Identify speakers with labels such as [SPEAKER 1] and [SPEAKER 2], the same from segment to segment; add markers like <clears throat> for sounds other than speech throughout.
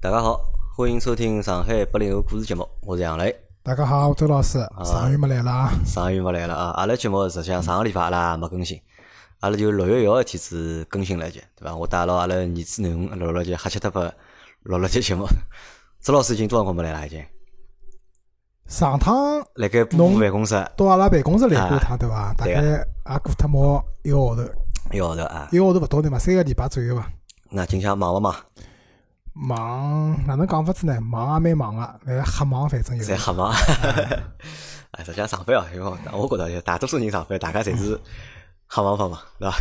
[SPEAKER 1] 大家好，欢迎收听上海八零后故事节目，我是杨雷。
[SPEAKER 2] 大家好，周老师，上月没来了啊？
[SPEAKER 1] 上月没来了啊！阿拉节目实际上上个礼拜阿拉没更新，阿拉就六月一号天子更新了一集，对伐？我带牢阿拉儿子囡恩录了集瞎七搭八录了集节目。<laughs> 周老师已经多少辰光没来了？已经
[SPEAKER 2] 上趟
[SPEAKER 1] 辣盖布布办公室
[SPEAKER 2] 到阿拉办公室来过一趟，对伐？大概也过脱毛一个号头，
[SPEAKER 1] 一个号头啊，
[SPEAKER 2] 一个号头勿到对嘛，三个礼拜左右伐？
[SPEAKER 1] 那今天忙勿忙？
[SPEAKER 2] 忙哪能讲法子呢？忙也蛮忙个，但瞎忙反正有。
[SPEAKER 1] 在瞎忙。<laughs> 哎，实际上上班哦，因为我觉着大多数人上班，大家侪是瞎忙法嘛，对伐？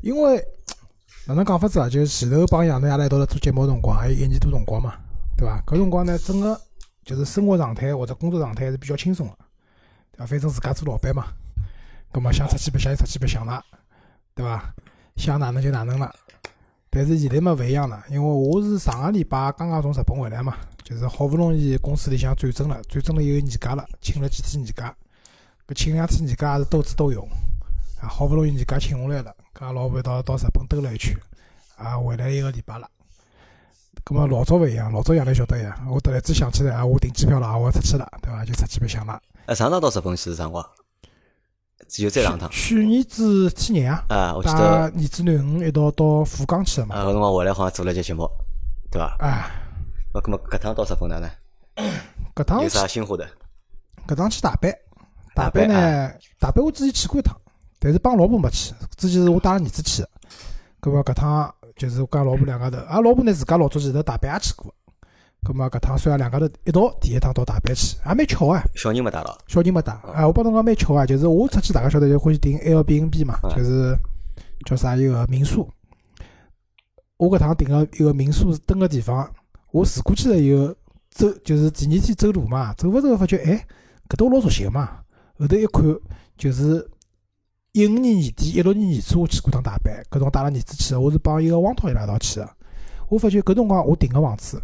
[SPEAKER 2] 因为哪能讲法子啊？就是前头帮杨磊阿拉一道来做节目辰光，还有一年多辰光嘛，对伐？搿辰光呢，整个就是生活状态或者工作状态还是比较轻松个，对伐？反正自家做老板嘛，葛末想出去白相就出去白相了，对伐？想哪能就哪能了。但是现在嘛勿一样了，因为我是上个礼拜刚刚从日本回来嘛，就是好勿容易公司里向转正了，转正了有年假了，请了几天年假，搿请两天年假也是多姿多用，啊，好勿容易年假请下来了，跟老婆到到日本兜了一圈，啊，回来一个礼拜了。葛末老早勿一样，老早杨来晓得呀，我突然之想起来啊，我订机票了，我要出去了，对伐？就出去白相了。
[SPEAKER 1] 哎，上趟到日本去是啥辰光？只有再两趟。
[SPEAKER 2] 去年子去年啊，
[SPEAKER 1] 啊，我记
[SPEAKER 2] 带
[SPEAKER 1] 得
[SPEAKER 2] 儿子囡恩一道到福冈去了嘛。
[SPEAKER 1] 啊，搿辰光回来好像做了一节节目，对伐？
[SPEAKER 2] 啊，
[SPEAKER 1] 那搿么搿趟到日本哪能？
[SPEAKER 2] 搿趟
[SPEAKER 1] 有啥新花头？
[SPEAKER 2] 搿趟去大阪，
[SPEAKER 1] 大阪
[SPEAKER 2] 呢，大阪我之前去过一趟，但是帮老婆没去，之前是我带儿子去的。葛末搿趟就是我跟老婆两家头，阿拉老婆呢自家老早前头大阪也去过。葛末搿趟虽然两家头一道第一趟到大阪去，也蛮巧啊，
[SPEAKER 1] 小人没带牢，
[SPEAKER 2] 小人没带。哎，我帮侬讲蛮巧啊，就是我出去大家晓得就欢喜订 Airbnb 嘛，
[SPEAKER 1] 嗯
[SPEAKER 2] 就是叫啥一个民宿。我搿趟订个一个民宿蹲个地方，我住过去了以后，走就是第二天走路嘛，走勿走发觉哎，搿搭我老熟悉个嘛。后头一看，就是一五年年底、一六年年初我去过趟大阪，搿辰光带了儿子去个，我是帮一个汪涛伊拉一道去个。我发觉搿辰光我订个房子，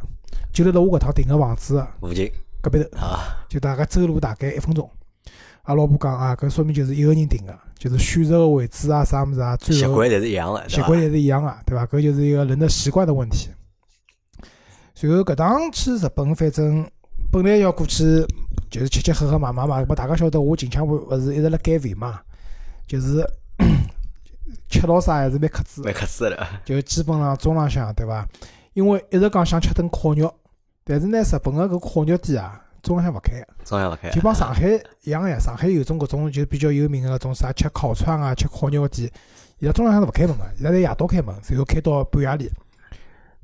[SPEAKER 2] 就辣辣我搿趟订个房子
[SPEAKER 1] 附近
[SPEAKER 2] 隔壁头。
[SPEAKER 1] 啊，
[SPEAKER 2] 就大概走路大概一分钟。阿拉老婆讲啊，搿说明就是一个人订个，就是选择个位置啊，啥物事啊，最后
[SPEAKER 1] 习惯侪是一样的，
[SPEAKER 2] 习惯侪是一样个，对伐？搿就是一个人的习惯的问题。随后搿趟去日本，反正本来要过去就是吃吃喝喝买买嘛，咾大家晓得我近腔勿勿是一直辣减肥嘛，就是 <coughs> 吃牢啥还是蛮克制
[SPEAKER 1] 蛮。克制的。
[SPEAKER 2] 就基本上中浪向对伐？因为一直讲想吃顿烤肉，但是呢，日本个搿烤肉店啊，中浪向勿开，
[SPEAKER 1] 中央勿开，
[SPEAKER 2] 就帮上海一样个呀。上海有种搿种就比较有名个搿种啥吃烤串啊、吃烤肉个店，伊拉中浪向是勿开门个，伊拉在夜到开门，然后开到半夜里。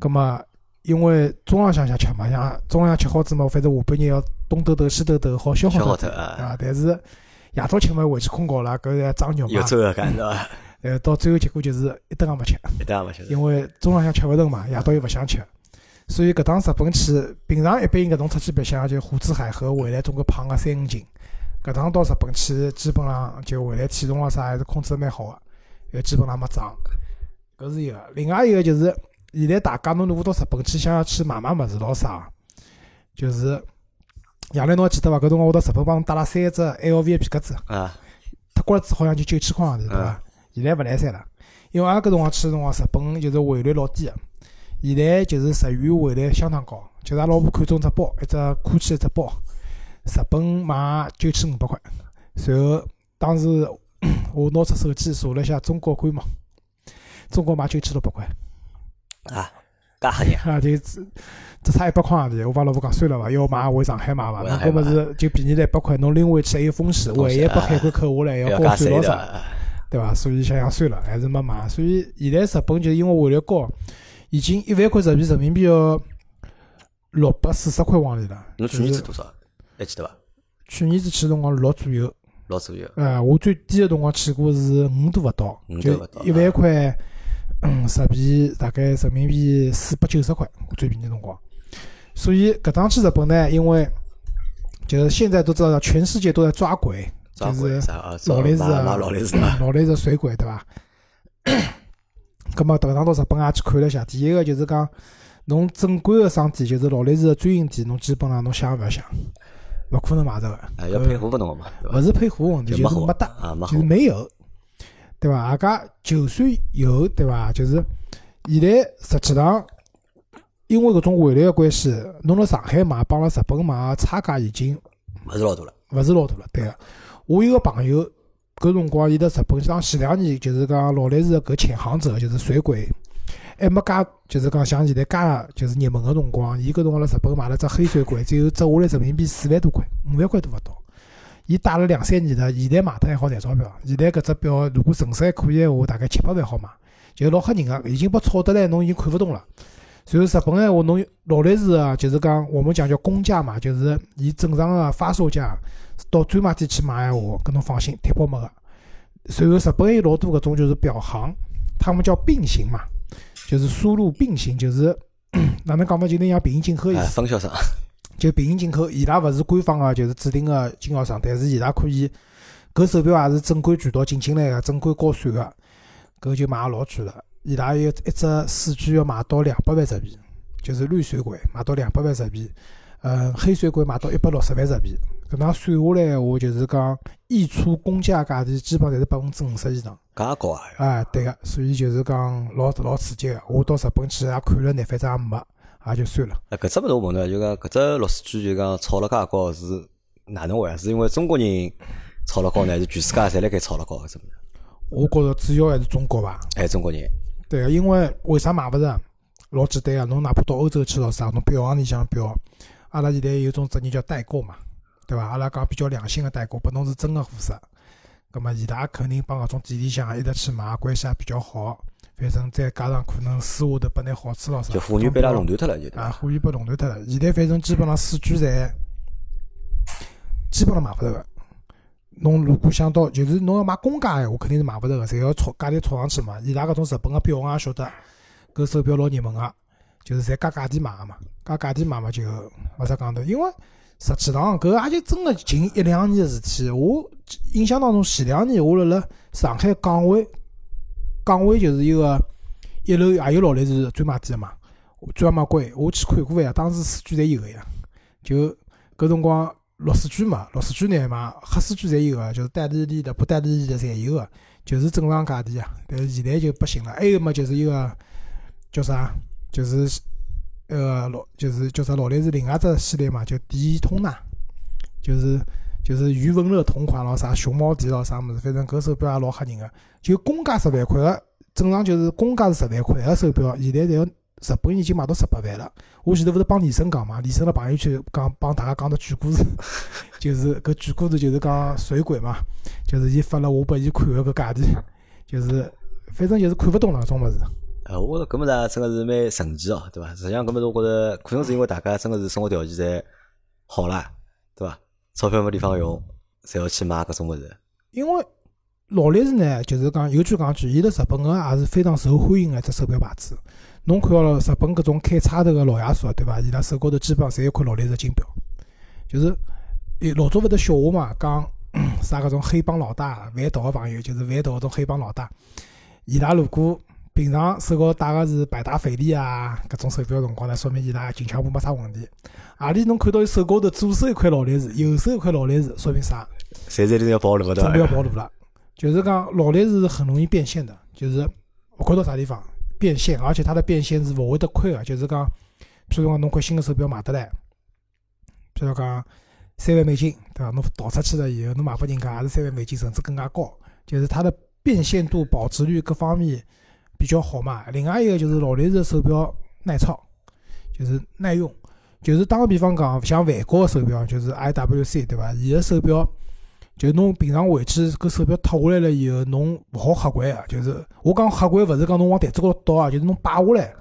[SPEAKER 2] 葛末因为中浪向想吃嘛，像中浪向吃好子嘛，反正下半日要东兜兜西兜兜，好消
[SPEAKER 1] 消
[SPEAKER 2] 耗脱，对
[SPEAKER 1] 耗脱啊，
[SPEAKER 2] 伐？但是夜到吃嘛，回去困觉了，搿是长肉
[SPEAKER 1] 有
[SPEAKER 2] 嘛。
[SPEAKER 1] 罪恶感对伐？
[SPEAKER 2] 呃，到最后结果就是一顿也没吃。
[SPEAKER 1] 一顿也没吃。
[SPEAKER 2] 因为中浪向吃勿成嘛，夜到又勿想吃，所以搿趟日本去，平常一般搿种出去白相就胡吃海喝，回来总归胖个三五斤。搿趟到日本去，基本上就回来体重咯啥还是控制得蛮好个，呃，基本上没涨。搿是一个，另外一个就是现在大家侬如果到日本去，想要去买买物事老啥，就是杨澜侬还记得伐？搿辰光我到日本帮侬带了三只 LV 个皮夹子。
[SPEAKER 1] 啊，
[SPEAKER 2] 脱光了子好像就九千块洋钿，对伐？现在勿来三了，因为阿拉搿辰光去个辰光，日本就是汇率老低个，现在就是日元汇率相当高，就是阿拉老婆看中只包，一只 GUCCI 一只包，日本卖九千五百块，然后当时 <coughs> 我拿出手机查了一下中国官网，中国卖九千六百块，
[SPEAKER 1] 啊，介吓人啊！<laughs>
[SPEAKER 2] 啊，就只只差一百块洋钿，我帮老婆讲算了伐，要买回上海买伐，
[SPEAKER 1] 回上海
[SPEAKER 2] 侬搿物事就便宜了一百块，侬拎回去还有风险，万一被海关扣下来
[SPEAKER 1] 要
[SPEAKER 2] 交
[SPEAKER 1] 税的
[SPEAKER 2] 税咯啥。对伐？所以想想算了，还是没买。所以现在日本就因为汇率高，已经一万块人民币人民币要六百四十块往里了。
[SPEAKER 1] 侬去年子多少？还记得伐？
[SPEAKER 2] 去年子去辰光六左右，
[SPEAKER 1] 六左右。
[SPEAKER 2] 呃，我最低个辰光去过是五都勿到
[SPEAKER 1] 五，
[SPEAKER 2] 就一万块，嗯，日币大概人民币四百九十块，最便宜的辰光。所以搿趟去日本呢，因为就是现在都知道，全世界都在抓鬼，
[SPEAKER 1] 抓
[SPEAKER 2] 就是？劳力士啊，
[SPEAKER 1] 劳力士啊！
[SPEAKER 2] 劳力士水鬼对伐？葛末迭趟到日本也去看了一下，第一个就是讲，侬正规个商店，就是劳力士个专营店，侬基本上侬想也勿要想，勿可能买着个。
[SPEAKER 1] 啊，要配合拨侬个嘛？
[SPEAKER 2] 勿是配货问题，
[SPEAKER 1] 就
[SPEAKER 2] 是没得，就是。没有，对伐？阿家就算有，对伐？就是现在实际上因为搿种汇率个关系，侬辣上海买帮辣日本买个差价已经
[SPEAKER 1] 勿是老大了。
[SPEAKER 2] 勿是老大了。对个，我有个朋友，搿辰光伊辣日本，当前两年就是讲劳力士搿潜航者，就是水鬼，还没介，就是讲像现在介就是热门个辰光，伊搿辰光辣日本买了只黑水鬼，最后折下来人民币四万多块，五万块都勿到。伊戴了两三年了，现在卖脱还好赚钞票。现在搿只表如果成色还可以个话，大概七八万好卖，就老吓人个，已经被炒得来，侬已经看勿懂了。随后日本闲话，侬劳力士啊，就是讲我们讲叫公价嘛，就是伊正常个发售价，到专卖店去买闲话，搿侬放心，贴包没个。随后日本还有老多搿种就是表行，他们叫并行嘛，就是输入并行，就是 <coughs> 哪能讲法，就那像平行进口意
[SPEAKER 1] 哎，
[SPEAKER 2] 思。
[SPEAKER 1] 分销商，
[SPEAKER 2] 就平行进口，伊拉勿是官方个，就是指定个经销商，但是伊拉可以，搿手表也是正规渠道进进来个，正规高税个，搿就卖得老贵了。伊拉有一只四 G 要卖到两百万日币，就是绿水鬼卖到两百万日币，呃，黑水鬼卖到一百六十万日币。搿能算下来闲话，就是讲溢出公价价钿，基本上侪是百分之五十以上。
[SPEAKER 1] 介高啊！
[SPEAKER 2] 哎，对个，所以就是讲老老刺激个。我到日本去也看了眼，反正也没，也就算了。
[SPEAKER 1] 哎，搿只物事我问侬，就讲搿只六四 G 就讲炒了介高是哪能回事？是因为中国人炒了高呢，还是全世界侪辣盖炒了高搿只物事？
[SPEAKER 2] 我觉着主要还是中国伐。
[SPEAKER 1] 还是中国人？
[SPEAKER 2] 对个，因为为啥买勿着？老简单个，侬哪怕到欧洲去咾啥，侬表行里向表，阿拉现在有种职业叫代购嘛，对伐？阿拉讲比较良心个代购，拨侬是真个货色，葛末伊拉肯定帮搿种店里向一直去买，关系也比较好。反正再加上可能私下头拨眼好处咾啥，
[SPEAKER 1] 就货源被伊拉垄
[SPEAKER 2] 断
[SPEAKER 1] 断脱了，就对
[SPEAKER 2] 啊，货源被垄断脱了。现在反正基本上四 G 侪基本上买勿着个。侬如果想到就是侬要买公价闲话，肯定是买勿着个，侪要炒价钿炒上去嘛。伊拉搿种日本个表行也晓得，搿手表老热门个，就是侪加价钿买个嘛，加价钿买嘛就没啥讲头。因为实际上搿也就真个近一两年个事体。我印象当中前两年我辣辣上海港汇，港汇就是一个一楼也有老力士专卖店个嘛。专卖柜，我去看过呀，当时四 G 侪有个呀，就搿辰光六四 G 嘛，六四 G 呢嘛，黑四 G 侪有个，就是代理店的、不代理店的侪有个，就是正常价钿啊。但是现在就不行了，还有嘛就是一个叫啥，就是呃劳，就是叫啥劳力士另外一只系列嘛，叫迪通纳，就是就是余文乐同款咯，啥熊猫迪咯，啥物事，反正搿手表也老吓人个，就公价十万块个，正常就是公价是十万块个手表，现在侪要。日本已经卖到十八万了。我前头勿是帮李生讲嘛，李生辣朋友圈讲帮大家讲的鬼故事，<laughs> 就是搿鬼故事就是讲水鬼嘛，就是伊发了我拨伊看个搿价钿，就是反正就是看勿懂了种物事。
[SPEAKER 1] 呃，我觉着搿物事也真个是蛮神奇哦，对伐？实际上搿物事我觉着可能是因为大家真个是生活条件侪好啦，对伐？钞票没地方用，侪要去买搿种物事。
[SPEAKER 2] 因为劳力士呢，就是讲有句讲句，伊辣日本个也是非常受欢迎个一只手表牌子。侬看到了日本搿种开叉头个老爷叔，对伐？伊拉手高头基本上侪有块劳力士金表，就是诶老早勿得笑话嘛，讲 <coughs> 啥搿种黑帮老大贩毒个朋友，就是贩毒搿种黑帮老大，伊拉如果平常手高戴个是百达翡丽啊搿种手表辰光呢，说明伊拉金枪部没啥问题。何里侬看到伊手高头左手一块劳力士，右手一块劳力士，说明啥？
[SPEAKER 1] 侪是一定要暴露个对
[SPEAKER 2] 准备要了。就是讲劳力士是很容易变现的，就是勿管到啥地方变现，而且它的变现是勿会得亏个。就是讲，譬如讲侬块新的手表买得来，譬如讲三万美金，对伐？侬倒出去了以后，侬卖拨人家也是三万美金，甚至更加高。就是它的变现度、保值率各方面比较好嘛。另外一个就是劳力士手表耐操，就是耐用。就是打个比方讲，像万国个手表，就是 IWC 对伐？伊个手表，就侬平常回去搿手表脱下来了以后，侬勿好吓坏啊。就是我讲吓坏，勿是讲侬往台子高头倒啊，就是侬摆下来，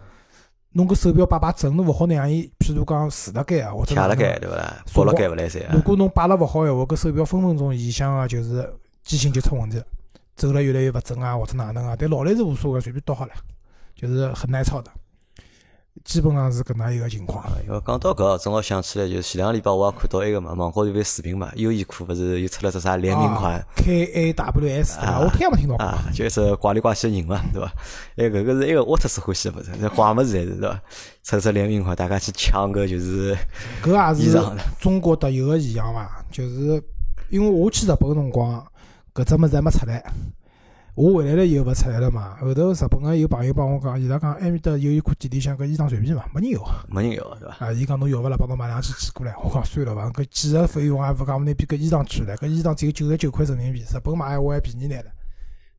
[SPEAKER 2] 侬搿手表摆摆正，侬勿好那样伊，譬如讲竖辣盖啊，或者
[SPEAKER 1] 卡辣盖对伐啦？抱辣盖勿来三啊！
[SPEAKER 2] 如果侬摆了勿好闲话，搿手表分分钟影响个就是机芯就出问题了，走了越来越勿正啊，或者哪能啊。但老来是无所谓，随便倒好了，就是很耐操的，基本上是搿能一个情况。
[SPEAKER 1] 要讲到搿，正好想起来，就是前两个礼拜我也看到一个嘛，网高头有份视频嘛，优衣库勿是又出了只啥联名款
[SPEAKER 2] K A W S 对伐？
[SPEAKER 1] 啊
[SPEAKER 2] 我听也没听到过。
[SPEAKER 1] 啊，就一只怪里怪气的人嘛，对伐？哎，搿个是一个沃特斯欢喜的物事，这怪物事侪是对伐？出只联名款，大家去抢搿就是
[SPEAKER 2] 搿也是中国特有个现象伐？就是因为我去日本个辰光，搿只物事还没出来。我回来了以后勿出来了嘛，后头日本个有朋友帮我讲，伊拉讲埃面搭有一块地里向搿衣裳随便嘛，没人要。
[SPEAKER 1] 没人要是伐？
[SPEAKER 2] 啊，伊讲侬要勿啦，帮侬买两件寄过来。我讲算了伐，搿寄个费用也勿讲，拿比搿衣裳贵了，搿衣裳只有九十九块人民币，日本买闲话还便宜眼了。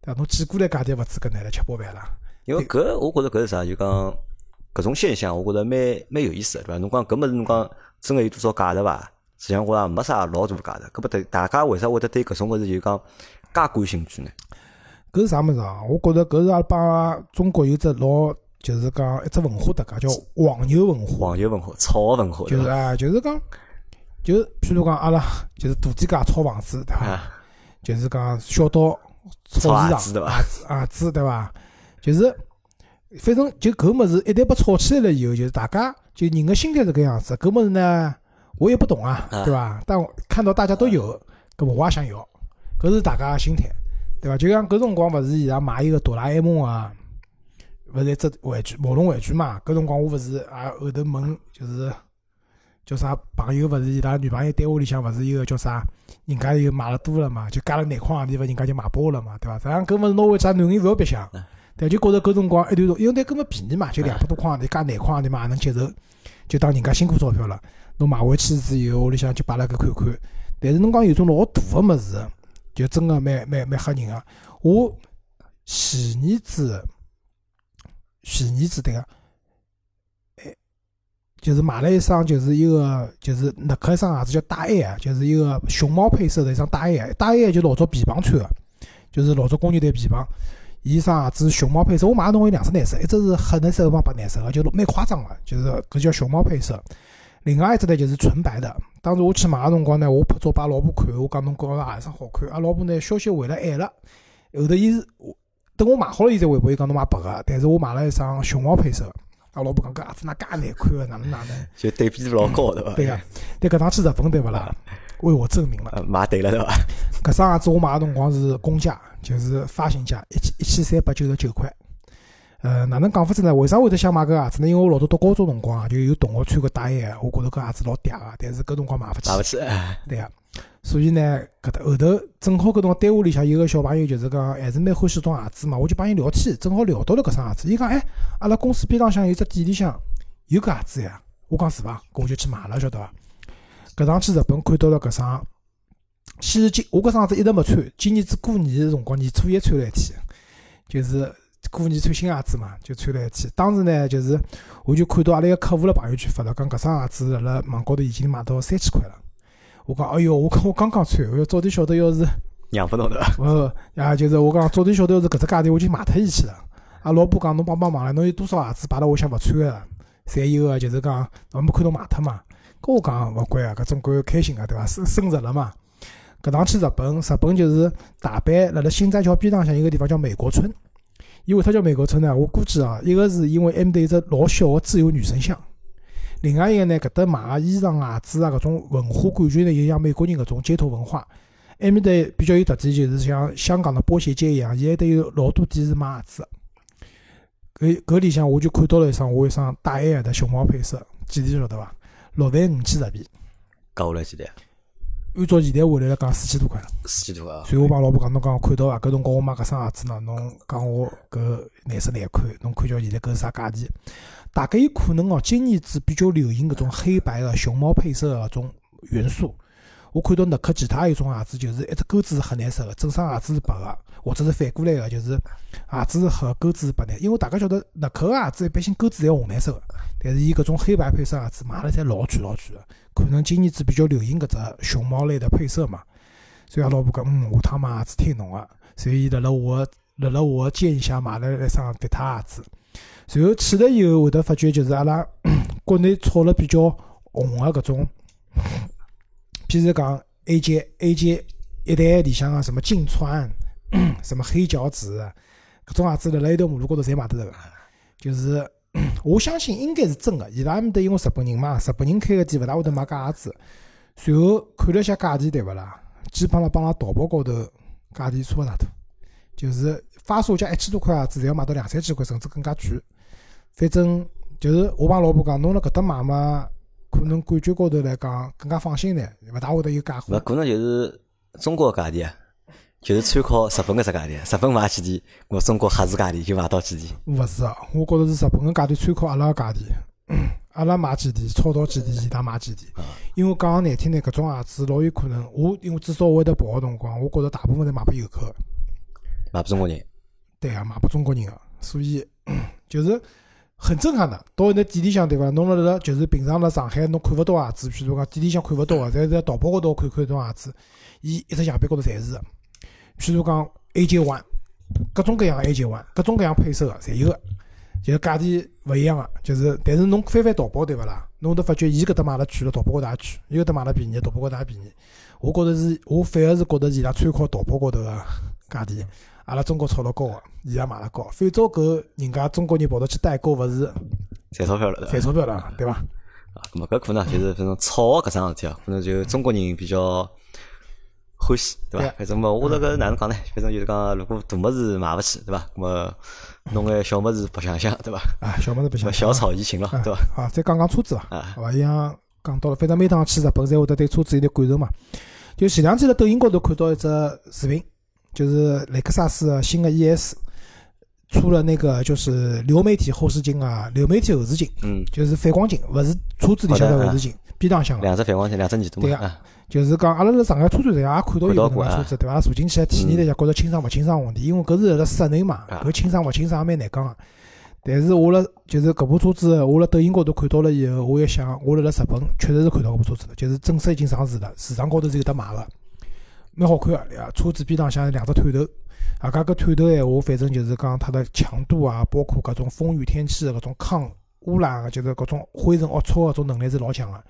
[SPEAKER 2] 对伐？侬寄过来价钿勿止搿眼了，吃饱饭了。
[SPEAKER 1] 因为搿我觉着搿是啥？就讲搿种现象，我觉着蛮蛮有意思个，对伐？侬讲搿物事，侬讲真个有多少价值伐？实际上我讲没啥老大价值。搿么对大家为啥会得对搿种物事就讲介感兴趣呢？
[SPEAKER 2] 搿是啥物事啊？我觉着搿是阿拉帮中国有只老，就是讲一只文化搭界，叫黄牛文化。
[SPEAKER 1] 黄牛文化、炒个文化，
[SPEAKER 2] 就是啊，就是讲，就是譬如讲阿拉就是大地界炒房子，对伐？
[SPEAKER 1] 啊，
[SPEAKER 2] 就是讲小到炒衣裳、
[SPEAKER 1] 炒鞋子对伐
[SPEAKER 2] 鞋子、鞋子对伐？就是反正就搿物事一旦被炒起来了以后，就是大家就人个心态是搿样子。搿物事呢，我也不懂啊，
[SPEAKER 1] 啊
[SPEAKER 2] 对伐？但我看到大家都有，搿么我也想要，搿是大家个心态，对伐？就像搿辰光勿是伊拉买一个哆啦 A 梦啊，勿是一只玩具毛绒玩具嘛？搿辰光我勿是啊后头问就是叫啥朋友勿是伊拉女朋友单位里向勿是有个叫啥？人家又买了多了嘛，就加了廿块洋钿勿，人家就买包了嘛，对伐？实际上搿物事拿回家男人勿要白相
[SPEAKER 1] 嗯，
[SPEAKER 2] 对，就觉着搿辰光一段辰，因为对搿么便宜嘛，就两百多块洋钿加廿块洋钿嘛，也能接受，就当人家辛苦钞票了。侬买回去之后，屋里向就摆辣搿看看。但是侬讲有种老大个物事，就真个蛮蛮蛮吓人个。我前年子，前年子对个，哎，就是买了一双，就是一个就是耐克一双鞋子叫大 A 啊，就是一个熊猫配色的一双大 A，大 A 就老早皮棒穿个，就是老早工业队皮棒。伊双鞋子熊猫配色，我买个辰光有两只颜色，一只是黑颜色帮白颜色个，就蛮夸张个，就是搿叫熊猫配色。另外一只呢就是纯白的。当时我去买个辰光呢，我拍照拨阿拉老婆看，我讲侬觉着何里双好看？阿拉老婆呢消息回来晚了，后头伊是等我买好了，伊才回拨伊讲侬买白个，但是我买了一双熊猫配色的。阿拉老婆讲搿鞋子哪介难看个，哪能哪能？<laughs>
[SPEAKER 1] 就对比度老高对伐？
[SPEAKER 2] 对个，但搿趟去日本对勿啦？<laughs> 为我证明了，
[SPEAKER 1] 呃，买对了对伐？
[SPEAKER 2] 搿双鞋子我买个辰光是公价，就是发行价一千一千三百九十九块。呃，哪能讲法子呢？为啥会得想买搿鞋子呢？因为我老早读高中辰光啊，就有同学穿过大一个，我觉着搿鞋子老嗲个，但是搿辰光买勿起
[SPEAKER 1] 买。勿起，哎
[SPEAKER 2] 对个，所以呢，搿搭后头正好搿辰光单位里向有个小朋友，就是讲还是蛮欢喜种鞋子嘛，我就帮伊聊天，正好聊到了搿双鞋子。伊讲，哎，阿拉公司边浪向有只店里向有搿鞋子呀。我讲是伐？搿我就去买了，晓得伐？搿趟去日本看到了搿双，先是今我搿双鞋子一直没穿，今年子过年个辰光年初一穿了一天，就是过年穿新鞋子嘛，就穿了一天。当时呢，就是我就看到阿拉一个客户辣朋友圈发了，讲搿双鞋子辣辣网高头已经卖到三千块了。我讲，哎哟，我讲我刚刚穿，我要早点晓得要是，
[SPEAKER 1] 让拨侬对伐？
[SPEAKER 2] 呃，呀，就是我讲早点晓得要是搿只价钿，我就卖脱伊去了。阿老婆讲，侬帮帮忙了，侬有多少鞋子摆辣屋里向勿穿个，侪有个，就是讲，我没看侬卖脱嘛。搿我讲勿管啊，搿总归开心个对伐？升升值了嘛。搿趟去日本，日本就是大阪辣辣新斋桥边浪向有个地方叫美国村。因为啥叫美国村呢？我估计啊，一个是因为埃面搭有只老小个自由女神像，另外一个呢，搿搭买衣裳鞋子啊，搿种文化感觉呢，也像美国人搿种街头文化。埃面搭比较有特点，就是像香港的波鞋街一样，伊还得有老多店是卖鞋子。搿搿里向我就看到了一双我一双大 A 的熊猫配色，几钿晓得伐？六万五千日币，
[SPEAKER 1] 搞了几钿？
[SPEAKER 2] 按照现在汇率来讲，四千多块了。
[SPEAKER 1] 四千多啊！
[SPEAKER 2] 所以我帮老婆讲，侬刚刚看到啊？搿辰光我买搿双鞋子呢，侬讲我搿颜色难看，侬看叫现在搿是啥价钿？大概有可能哦，今年子比较流行搿种黑白的熊猫配色的搿种元素。我看到耐克其他有种鞋子，就是一只钩子是黑颜色的，整双鞋子是白个，或者是反过来个，就是鞋子是黑，钩子是白的。因为大家晓得耐克个鞋子一般性钩子侪红颜色个，但是伊搿种黑白配色鞋子买了侪老贵老贵个，可能今年子比较流行搿只熊猫类的配色嘛。所以阿拉老婆讲，嗯，下趟买鞋子听侬个，所以辣辣我辣辣我建议下买了一双别他鞋子。然后去了以后，会得发觉就是阿拉 <coughs> 国内炒了比较红个搿种，譬如讲 A J A J 一代里向个什么劲川，什么 <clears throat> 黑脚趾，搿种鞋子辣辣一条马路高头侪买得着个。就是 <clears throat> 我相信应该是真个，伊拉面搭因为日本人嘛，日本人开个店勿大会得买搿鞋子。随后看了一下价钿，对勿啦？基本上帮拉淘宝高头价钿差勿大多，就是发售价一千多块鞋子，侪要买到两三千块，甚至更加贵。反正就是我帮老婆讲，侬辣搿搭买嘛，可能感觉高头来讲更加放心点，勿大会得有假货。
[SPEAKER 1] 勿可能就是中国个价钿啊，就是参考日本个只价钿，日本卖几钿，我中国合资价钿就卖到几钿。
[SPEAKER 2] 勿是啊，我觉着是日本个价钿参考阿拉个价钿，<clears throat> 阿拉卖几钿，炒到几钿，伊拉卖几钿。因为讲个难听点，搿种鞋子老有可能，我因为至少我会得跑个辰光，我觉着大部分侪卖拨游客个。
[SPEAKER 1] 卖拨中国人，
[SPEAKER 2] 对啊，卖拨中国人个，所以 <clears throat> 就是很震撼的。到那店里向对伐？侬辣辣就是平常辣上海侬看勿到鞋子，譬如讲店里向看勿到个，侪在淘宝高头看看种鞋子，伊一只墙壁高头侪是个。譬如讲 AJ One，各种各样个 AJ One，各种各样配色个侪有个，就是价钿勿一样个，就是但是侬翻翻淘宝对勿啦？侬会得发觉伊搿搭卖了贵了，淘宝高头也贵；伊搿搭卖了便宜，淘宝高头也便宜。我觉着是，我反而是觉着伊拉参考淘宝高头个价钿，阿拉中国炒了高个，伊也买了高。反正搿人家中国人跑到去代购，勿是
[SPEAKER 1] 赚钞票了，
[SPEAKER 2] 赚钞票了，对伐？
[SPEAKER 1] 啊，咁么搿可能就是反正炒搿桩事体啊，可能就中国人比较欢喜，对伐？反正么，我这个哪能讲呢？反正就是讲，如果大物事买勿起，对伐？咁么弄眼小物事白相相，对伐？
[SPEAKER 2] 啊，小物事白相，
[SPEAKER 1] 小炒怡情了，对伐？
[SPEAKER 2] 好，再讲讲车子伐？好伐？像讲到了，反正每趟去日本，侪会得对车子有点感受嘛。就前两天辣抖音高头看到一只视频，就是雷克萨斯新的 ES 出了那个就是流媒体后视镜啊，流媒体后视镜，
[SPEAKER 1] 嗯，
[SPEAKER 2] 就是反光镜，勿是车子里向的后视镜，边浪向个。
[SPEAKER 1] 两只反光镜，两只耳朵
[SPEAKER 2] 对
[SPEAKER 1] 啊。
[SPEAKER 2] 就是讲，阿拉辣上海车展上也看到有搿能介车子，对伐？坐进去体验了一下，觉着清爽勿清爽问题，因为搿是辣辣室内嘛，搿清爽勿清爽也蛮难讲个。但是我辣就是搿部车子，我辣抖音高头看到了以后，我一想，我辣辣日本确实是看到搿部车子了，就是正式已经上市了，市场高头是有得卖个，蛮好看个，对伐？车子边浪向两只探头，啊，搿个探头闲话，反正就是讲它的强度啊，包括搿种风雨天气搿种抗污染啊，就是搿种灰尘龌龊搿种能力是老强个。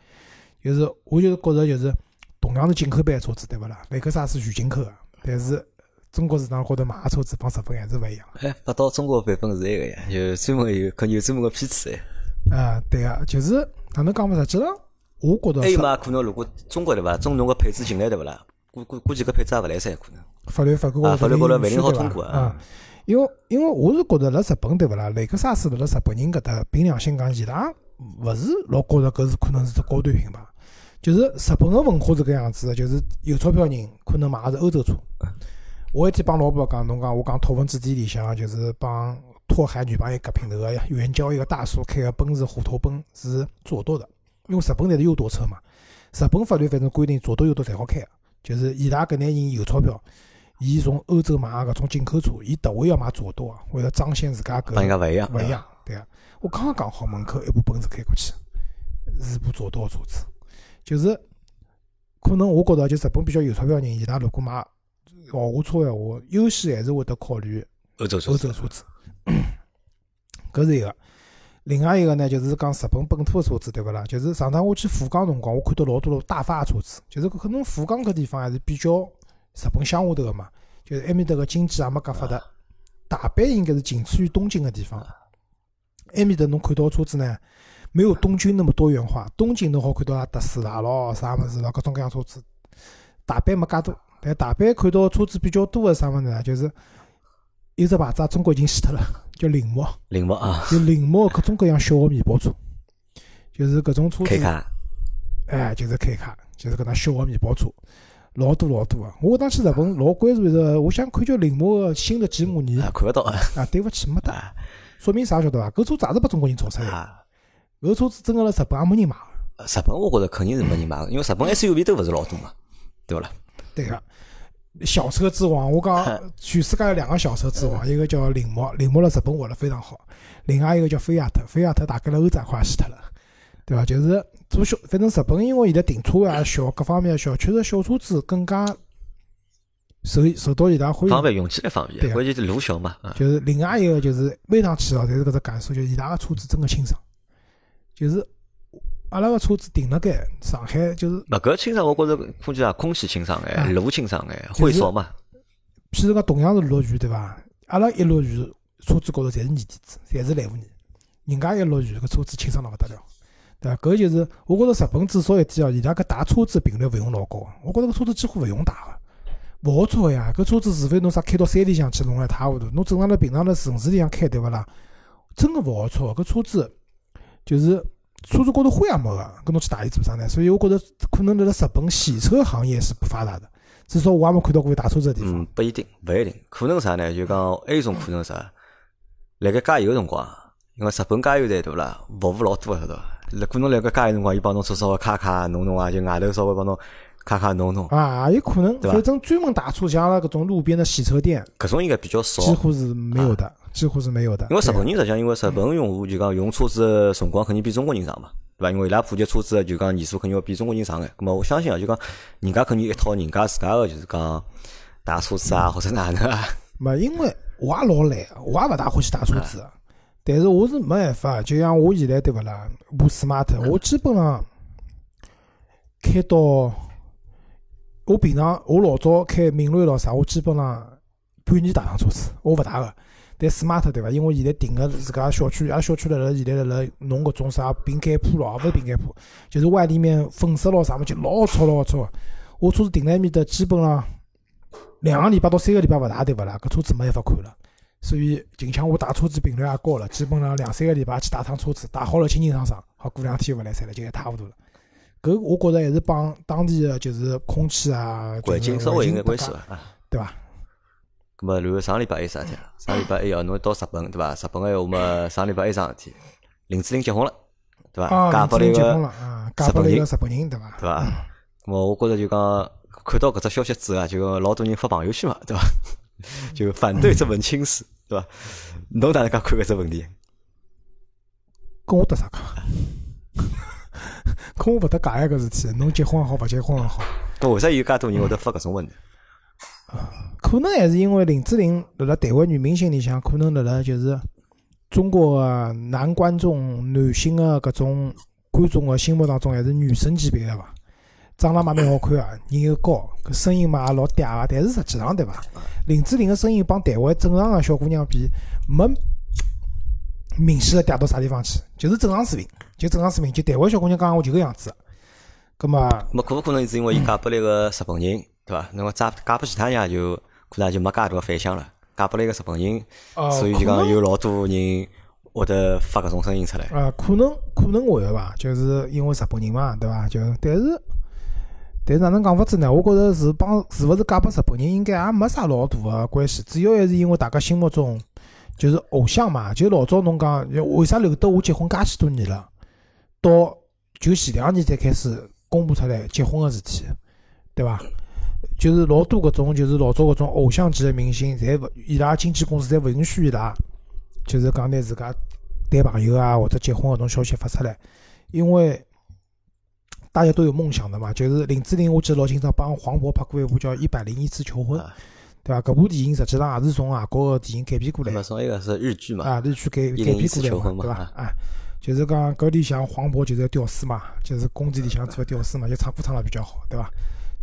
[SPEAKER 2] 就是我就是觉着就是。同样是进口版车子，对勿啦？雷克萨斯全进口个，但是中国市场高头卖个车子帮日本还是勿一样。
[SPEAKER 1] 哎，发到中国版本是一个呀，有专门有有专门个批次
[SPEAKER 2] 哎。啊，对个，就是哪能讲法实际上，我觉得。
[SPEAKER 1] 还有嘛？可能如果中国对伐？中侬个配置进来对勿啦？估估估计搿配置也勿来三，可能。
[SPEAKER 2] 法律法规
[SPEAKER 1] 法律高头勿一定好通过
[SPEAKER 2] 啊。因为因为我是觉得辣日本对勿啦？雷克萨斯辣辣日本人搿搭凭良心讲，伊拉勿是老觉着搿是可能是只高端品牌。就是日本个文化是搿样子，就是有钞票人可能买个是欧洲车。我一天帮老婆讲，侬讲我讲拓风之地里向，就是帮拓海女朋友隔平头个援交一个大叔开个奔驰虎头奔是左舵的，因为日本侪是右舵车嘛。日本法律反正规定左舵右舵侪好开，就是伊拉搿眼人有钞票，伊从欧洲买搿种进口车，伊特会要买左舵，为了彰显自家搿。
[SPEAKER 1] 帮人家勿一样，
[SPEAKER 2] 勿一样，对啊。我刚刚讲好门口一部奔驰开过去，是部左舵车子。就是可能我觉着，就日本比较有钞票人，伊拉如果买豪华车闲话，优先还是会得考虑
[SPEAKER 1] 欧洲车
[SPEAKER 2] 欧洲车子。<coughs> 搿是一个。另外一个呢，就是讲日本本土的车子，对勿啦？就是上趟我去福冈辰光，我看到老多大发车子，就是可能福冈搿地方还是比较日本乡下头个嘛，就是埃面搭个经济也没介发达。大阪应该是仅次于东京个地方。埃面搭侬看到车子呢？没有东京那么多元化，东京侬好看到啊特斯拉咯，啥物事咯，各种各样车子。大阪没介多，但大阪看到车子比较多个啥物事呢？就是有只牌子，中国已经死脱了，<laughs> 叫铃木。
[SPEAKER 1] 铃木啊。
[SPEAKER 2] 就铃木各种各样小个面包车，就是搿种车子。
[SPEAKER 1] 开卡。
[SPEAKER 2] 哎，就是开卡，就是搿能小个面包车，老多老多个。我当去日本老关注一个，我想看叫铃木个新的吉姆尼。
[SPEAKER 1] 啊，看勿到啊。
[SPEAKER 2] 啊，对勿起，没得。说明啥晓得伐？搿车子也是拨中国人造出来。搿车子真个辣日本也没人买
[SPEAKER 1] 个。日本我觉着肯定是没人买个，因为日本 SUV 都勿是老多嘛，对勿啦？
[SPEAKER 2] 对个，小车之王，我讲 <laughs> 全世界有两个小车之王，一个叫铃木，铃木辣日本活了非常好；，另外一个叫菲亚特，菲亚特大概辣欧洲快死脱了，对伐？就是做小，反正日本因为现在停车也小，各方面也小，确实小车子更加受受到伊拉欢迎。
[SPEAKER 1] 方便用起来方便，关键是路小嘛。
[SPEAKER 2] 就是另外一个就是每趟去哦，侪是搿只感受，就是伊拉个车子真个清爽。就是阿拉个车子停辣盖上海，就是
[SPEAKER 1] 那搿清爽，我觉着空气啊，空气清爽哎，路清爽哎，会少嘛。
[SPEAKER 2] 譬如讲同样是落雨对伐？阿拉一落雨，车子高头侪是泥点子，侪是烂污泥。人家一落雨，搿车子清爽了勿得了，对伐？搿就是我觉着日本至少一点哦，伊拉搿打车子频率勿用老高。我觉着搿车子几乎勿用打个，勿好车呀。搿车子除非侬啥开到山里向去，弄一塌糊涂。侬正常辣平常辣城市里向开，对勿啦？真个勿好车，搿车子。就是车子高头灰也没个，搿侬去打伊做啥呢？所以我觉着可能辣辣日本洗车行业是不发达的，至少我还没看到过有打车子的地方。
[SPEAKER 1] 嗯，不一定，不一定，可能啥呢？就讲还有一种可能啥？辣盖加油辰光，因为日本加油站对啦？服务老多个，晓得伐？可能辣盖加油辰光，伊帮侬做稍微擦擦弄弄啊，就外头稍微帮侬开开弄弄，
[SPEAKER 2] 啊，有可能，反正专门打车像阿拉搿种路边的洗车店，
[SPEAKER 1] 搿种应该比较少。
[SPEAKER 2] 几乎是没有的，几乎是没有的。
[SPEAKER 1] 因为日本人实际上，因为日本用户就讲用车子个辰光肯定比中国人长嘛，对伐？因为伊拉普及车子个就讲年数肯定要比中国人长眼。咁么我相信啊，就讲人家肯定一套人家自家个就是讲打车子啊，或者哪能啊，
[SPEAKER 2] 没，因为我也老懒，我也勿大欢喜打车子的。但是我是没办法，就像我现在对勿啦，部 smart，我基本上开到我平常我老早开明锐咯啥，我基本上半年打趟车子，我勿打个。但 smart 对伐？因为现在停个自家小区，阿拉小区辣辣现在辣辣弄搿种啥饼干铺咯，也勿是饼干铺，就是外立面粉饰咯啥物事，就老吵老吵。我车子停辣埃面搭，基本上两个礼拜到三个礼拜勿打对勿啦？搿车子没办法看了。所以近腔我打车子频率也高了，基本上两三个礼拜去打趟车子，打好了清清爽爽，好过两天勿来三了，就一塌糊涂了。搿我觉着还是帮当地的就是空气啊，
[SPEAKER 1] 环境稍微有眼关系
[SPEAKER 2] 吧，
[SPEAKER 1] 伐？啊。
[SPEAKER 2] 对伐？
[SPEAKER 1] 咁么，然后上礼拜还有啥事体啊？上礼拜还有侬到日本对伐？日本个闲话嘛，上礼拜还有桩事体，林志玲结婚了，对伐？
[SPEAKER 2] 啊，
[SPEAKER 1] 嫁拨了一
[SPEAKER 2] 林志玲结婚了
[SPEAKER 1] 个
[SPEAKER 2] 啊，嫁拨了一个日本人，对伐？
[SPEAKER 1] 对伐？咁么，我觉着就讲看到搿只消息之后啊，就老多人发朋友圈嘛，对伐？<laughs> 就反对这门亲事，对伐？侬哪能介看搿只问题？
[SPEAKER 2] 跟我搭啥讲？<laughs> 跟我勿搭界个搿事体，侬结婚也好，勿结婚也好，
[SPEAKER 1] 搿为啥有介多人会得发搿种问题？
[SPEAKER 2] 可能还是因为林志玲辣辣台湾女明星里向，可能辣辣就是中国个男观众、男性个搿种观众个心目当中，还是女神级别个伐？长得嘛蛮好看啊，人又高，搿声音嘛也老嗲个。但是实际上对伐？林志玲个声音帮台湾正常个小姑娘比，没明显个嗲到啥地方去，就是正常水平，就正常水平。就台湾小姑娘讲闲话就搿样子。葛末
[SPEAKER 1] 咁么可勿可能是因为伊嫁拨了一个日本人，对伐？那么嫁嫁拨其他人就可能就没介大个反响了。嫁拨了一个日本人，
[SPEAKER 2] 呃，
[SPEAKER 1] 所以就讲有老多人会得发搿种声音出来。
[SPEAKER 2] 呃，可能可能会个伐，就是因为日本人嘛，对伐？就但是但是哪能讲法子呢？我觉着是帮是勿是嫁拨日本人，应该也没啥老大个关系，主要还是因为大家心目中就是偶像嘛。就老早侬讲，为啥刘德华结婚介许多年了，到就前两年才开始公布出来结婚个事体，对伐？就是老多搿种，就是老早搿种偶像级个明星，侪勿伊拉经纪公司侪勿允许伊拉，就是讲拿自家谈朋友啊或者结婚搿种消息发出来，因为大家都有梦想的嘛。就是林志玲，我记得老清爽，帮黄渤拍过一部叫《一百零一次求婚》
[SPEAKER 1] 啊，
[SPEAKER 2] 对伐？搿部电影实际上也是从外国个电影改编过来的
[SPEAKER 1] 那么从一个是日剧嘛，
[SPEAKER 2] 啊，日剧改改编过来嘛，对伐？啊，就是讲搿里向黄渤就是要屌丝嘛，就是工地里向做个屌丝嘛，就唱歌唱得比较好，对伐？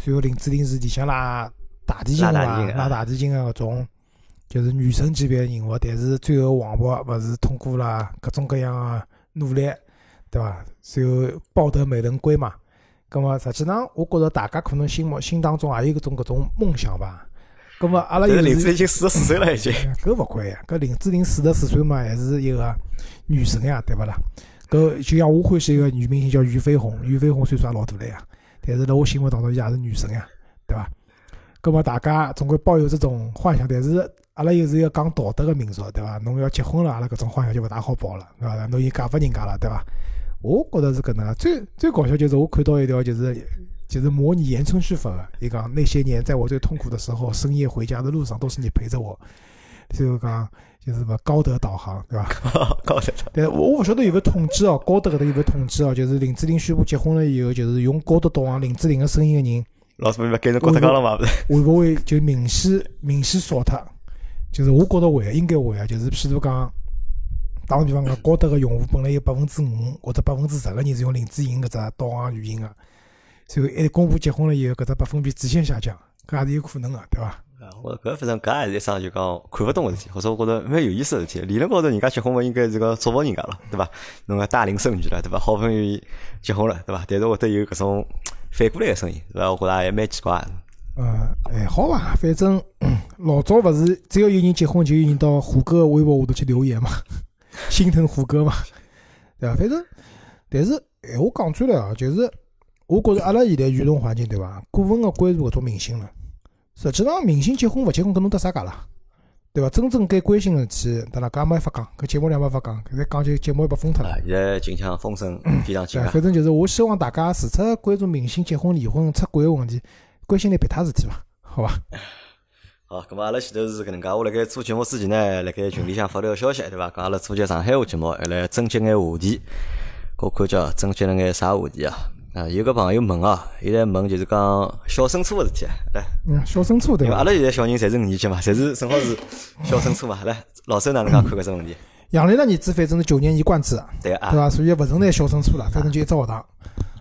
[SPEAKER 2] 然后林志玲是里向拉大提琴的嘛，
[SPEAKER 1] 拉大提琴
[SPEAKER 2] 个搿种，就是女神级别个人物，但是最后黄渤勿是通过了各种各样个努力，对伐？最后抱得美人归嘛。葛么实际上，我觉着大家可能心目心当中也有搿种搿种梦想吧。葛么阿拉有
[SPEAKER 1] 但是林志玲已经四十四岁了，已经。
[SPEAKER 2] 搿勿关呀，搿林志玲四十四岁嘛，还是一个女神呀，对勿啦？搿就像我欢喜一个女明星叫俞飞鸿，俞飞鸿岁数也老大了呀，但是辣我心目当中伊也是女神呀，对伐？葛么大家总归抱有这种幻想，但是阿拉又是一个讲道德个民族，对伐？侬要结婚了，阿拉搿种幻想就勿大好抱了，对伐？侬已经嫁拨人家了，对伐？我觉得是搿能，最最搞笑就是我看到一条就是就是模拟言春旭发的，伊讲那些年在我最痛苦的时候，深夜回家的路上都是你陪着我，最后讲就是什么高德导航，对吧？<laughs>
[SPEAKER 1] 高德
[SPEAKER 2] 但我我勿晓得有没有统计哦，高德搿搭有没有统计哦？就是林志玲宣布结婚了以后，就是用高德导航林志玲个声音个人，
[SPEAKER 1] 老师们改成高德纲了嘛？不是？
[SPEAKER 2] 会勿会就明显明显少脱？就是我觉得会，应该会啊。就是譬如讲，打个比方讲，高德个用户本来有百分之五或者百分之十个人是用林志颖搿只导航语音个，随后一公布结婚了以后，搿只百分比直线下降，搿也是有可能个，对伐？
[SPEAKER 1] 啊我搿反正搿也是一桩就讲看勿懂个事体，或者我觉着蛮有意思个事体。理论高头人家结婚勿，应该是个祝福人家了，对伐？侬个大龄剩女了，对伐？好不容易结婚了，对伐？但是会得有搿种反过来个声音，对伐？我觉着也蛮奇怪的。
[SPEAKER 2] 呃，还好伐，反正嗯老早勿是只要有人结婚，就有人到虎哥个微博下头去留言嘛，<laughs> 心疼虎哥嘛，对伐？反正，但是闲话讲转来啊，就是我觉着阿拉现在舆论环境对伐，过分个关注搿种明星了，实际上明星结婚勿结婚搿侬搭啥界啦？对伐？真正该关心个事体，对伐？搿没法讲，搿节目里没法讲，搿再讲就节目要被封脱了。
[SPEAKER 1] 啊，现在近腔风声非常紧。
[SPEAKER 2] 反正就是我希望大家除脱关注明星结婚、离婚、出轨个问题，关心点别他事体伐？<laughs> 好伐？
[SPEAKER 1] 好，咁么阿拉前头是搿能介，我辣盖做节目之前呢，辣盖群里向发了个消息，对伐？讲阿拉做节上海话节目，还来征集眼话题。搿我看叫征集了眼啥话题啊？啊，有个朋友问啊，伊在问就是讲小升初个事体啊，来，
[SPEAKER 2] 嗯，小升初对伐？
[SPEAKER 1] 阿拉现在小人侪是五年级嘛，侪是正好是小升初嘛。来，老周哪能介看搿只问题？
[SPEAKER 2] 杨澜的儿子反正是九年一贯制，
[SPEAKER 1] 对啊
[SPEAKER 2] 对，伐？所以勿存在小升初了，反正就一只学堂。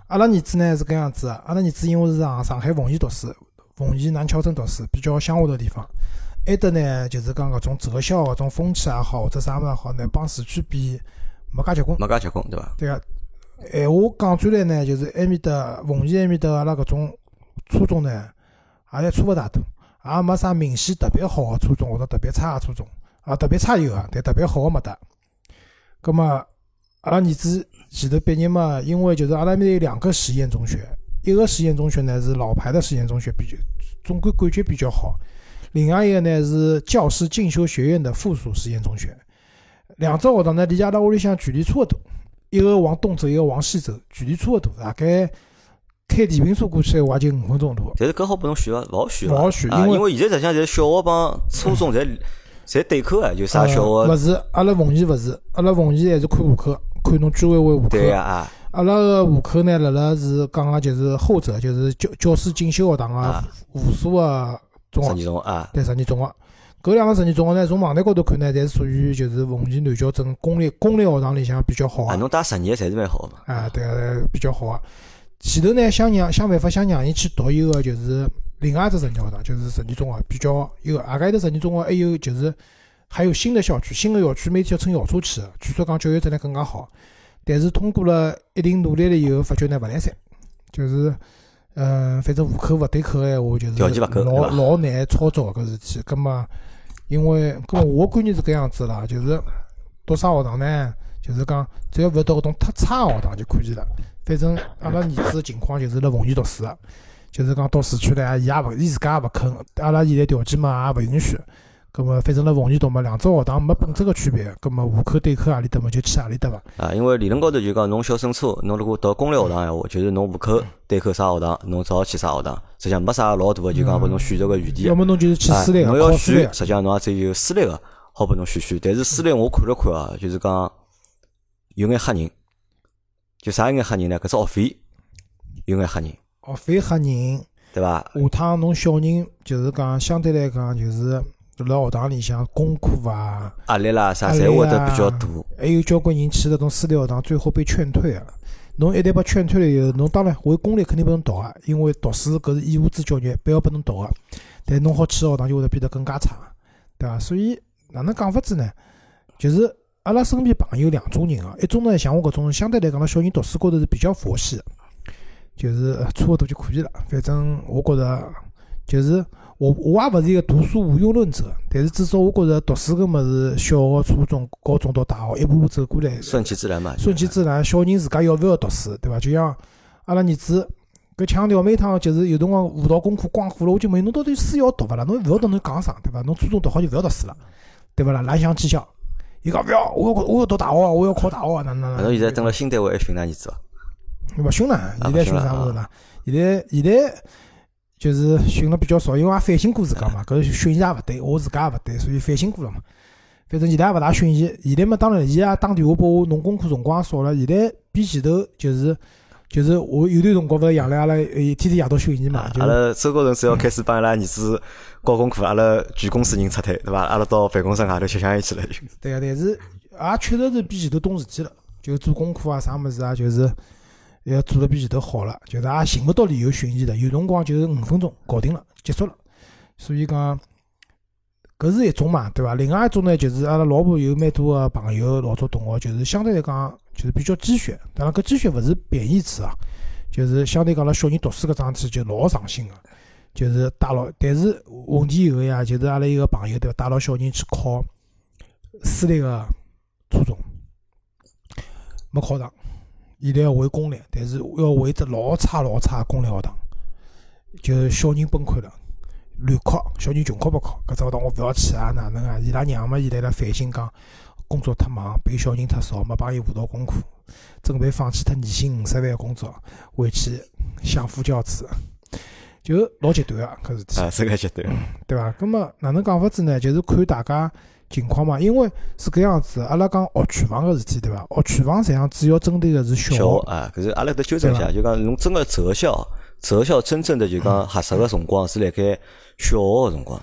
[SPEAKER 2] 阿拉儿子呢是搿样子的，阿拉儿子因为是上上海奉贤读书，奉贤南桥镇读书，比较乡下头地方。埃搭呢就是讲搿种择校搿种风气也好，或者啥物事也好呢，帮市区比没介结棍。
[SPEAKER 1] 没介结棍对伐？
[SPEAKER 2] 对个，闲话讲转来呢，就是埃面搭奉贤埃面搭阿拉搿种初中呢，也侪差勿大多，也没啥明显特别好个初中或者特别差个初中，啊，特别差有啊，但特别好个没得。葛末阿拉儿子前头毕业嘛，因为就是阿拉面有两个实验中学，一个实验中学呢是老牌的实验中学，比较总归感觉比较好，另外一个呢是教师进修学院的附属实验中学。两只学堂呢离阿拉屋里向距离差勿多。一个往东走，一个往西走，距离差勿多，大概开电瓶车过去闲话就五分钟路。
[SPEAKER 1] 但是搿好拨侬选伐？勿好选伐？
[SPEAKER 2] 勿好选
[SPEAKER 1] 啊，
[SPEAKER 2] 因为
[SPEAKER 1] 因为现在实际上侪小学帮初中侪 <laughs> 侪对口个，就啥小学
[SPEAKER 2] 呃勿是，阿拉奉贤勿是，阿拉奉贤还是看户口，看侬居委会户口。
[SPEAKER 1] 对呀啊
[SPEAKER 2] 阿拉个户口呢，辣辣是讲个就是后者，就是教教师进修学堂个
[SPEAKER 1] 啊，
[SPEAKER 2] 附属个中
[SPEAKER 1] 十
[SPEAKER 2] 学，
[SPEAKER 1] 二中啊，
[SPEAKER 2] 对十二中学。搿两个实验中学呢，从网站高头看呢，侪是属于就是奉贤南桥镇公立公立学堂里向比较好
[SPEAKER 1] 啊，
[SPEAKER 2] 个。
[SPEAKER 1] 侬带十二侪是蛮好个嘛。
[SPEAKER 2] 啊，对个，比较好个。前头呢，想让想办法想让伊去读一个就是另外一只实验学堂，就是实验中学，比较一个阿家头实验中学还有就是还有新的校区，新的校区每天要乘校车去个，据说讲教育质量更加好。但是通过了一定努力了以后，发觉呢勿来三，就是嗯、反正户口勿对口个闲话，就是
[SPEAKER 1] 条件勿够对
[SPEAKER 2] 老老难操作搿事体。葛么，因为搿我观念是搿样子啦，就是读啥学堂呢？就是讲只要勿要读搿种太差个学堂就可以了。反正阿拉儿子个情况就是辣奉贤读书，就是讲到市区来，伊也勿伊自家也勿肯，阿拉现在条件嘛也勿允许。葛么反正辣奉贤读嘛，两只学堂没本质个区别，葛么户口对口何里搭嘛就去何里搭伐。
[SPEAKER 1] 啊，因为理论高头就讲，侬小升初，侬如果读公立学堂闲话，就是侬户口对口啥学堂，侬只好去啥学堂。实际上没啥老大个，就讲拨侬选择个余地
[SPEAKER 2] 要。么侬就是去
[SPEAKER 1] 啊，
[SPEAKER 2] 私立个，
[SPEAKER 1] 侬要选，实际上侬也只有私立个好拨侬选选。但是私立我看了看啊，就是讲有眼吓人。就啥有眼吓人呢？搿只学费有眼吓人，
[SPEAKER 2] 学费吓人，
[SPEAKER 1] 对伐？
[SPEAKER 2] 下趟侬小人就是讲相对来讲就是辣学堂里向功课啊，
[SPEAKER 1] 压力啦啥，侪会得
[SPEAKER 2] 啊
[SPEAKER 1] 比较大。
[SPEAKER 2] 还有交关人去那种私立学堂，最后被劝退啊。侬一旦被劝退了以后，侬当然回公立肯定拨侬读啊，因为读书搿是义务制教育，必要拨侬读个。但侬好去个学堂就会得变得更加差，对伐？所以哪能讲法子呢？就是阿拉身边朋友两种人啊，一种呢像我搿种，相对来讲辣小人读书高头是比较佛系的，就是呃差勿多就可以了。反正我觉着，就是我我也勿是一个读书无用论者，但是至少我觉着读书搿物事，小学、初中、高中到大学一步步走过来，
[SPEAKER 1] 顺其自然嘛。
[SPEAKER 2] 顺其自然。小人自家要勿要读书，对伐？就像阿拉儿子搿腔调，每趟就是有辰光辅导功课光火了，我就问伊侬到底书要读勿啦？侬勿要读侬讲啥，对伐？侬初中读好就勿要读书了，对伐啦？蓝翔技校，伊讲勿要，我要我要读大学，我要考大学，哪能哪能？
[SPEAKER 1] 啊侬现在蹲辣新单位还训㑚儿子伐？
[SPEAKER 2] 勿训了，现在训啥物事啦？现在现在就是训了比较少，因为也反省过自家嘛，搿训伊也勿对，我自家也勿对，所以反省过了嘛。反正现在也勿大训伊，现在嘛当然伊也打电话拨我弄功课辰光也少了，现在比前头就是就是我有段辰光勿是养了阿拉，呃天天夜到训伊嘛，
[SPEAKER 1] 阿拉周高成是要开始帮阿拉儿子交功课，阿拉全公司人撤退，对伐？阿拉到办公室外头吃香烟去了就。
[SPEAKER 2] 对个，但是也确实是比前头懂事体了，就做功课啊啥物事啊，就是要做得比前头好了，就是也寻勿到理由训伊了，有辰光就是五分钟搞定了，结束了。所以讲，搿是一种嘛，对伐？另外一种呢，就是阿拉老婆有蛮多个朋友，老早同学，就是相对来讲就是比较鸡血，当然搿鸡血勿是贬义词啊，就是相对讲阿拉小人读书搿桩事就老上心个。就是带牢，但是问题有个呀，就是阿拉一个朋友对伐，带牢小人去考私立个初中，没考上，现在要回公立，但是要回只老差老差的公立学堂，就小人崩溃了。乱哭，小人穷哭不哭，搿只学堂我勿要去啊，哪能啊？伊拉娘嘛，现在辣反省讲，工作太忙，陪小人太少，没帮伊辅导功课，准备放弃脱年薪五十万个工作，回去相夫教子，就老极端啊搿事体。
[SPEAKER 1] 啊，是个极端。
[SPEAKER 2] 对伐？咁么哪能讲法子呢？就是看大家情况嘛。因为是搿样子，阿拉讲学区房个事体，对伐？学区房实际上主要针对个是小
[SPEAKER 1] 小
[SPEAKER 2] 学，
[SPEAKER 1] 啊，搿是阿拉得纠正一下，就讲侬真个择校，择校真正的就讲合适个辰光是辣盖小学个辰光，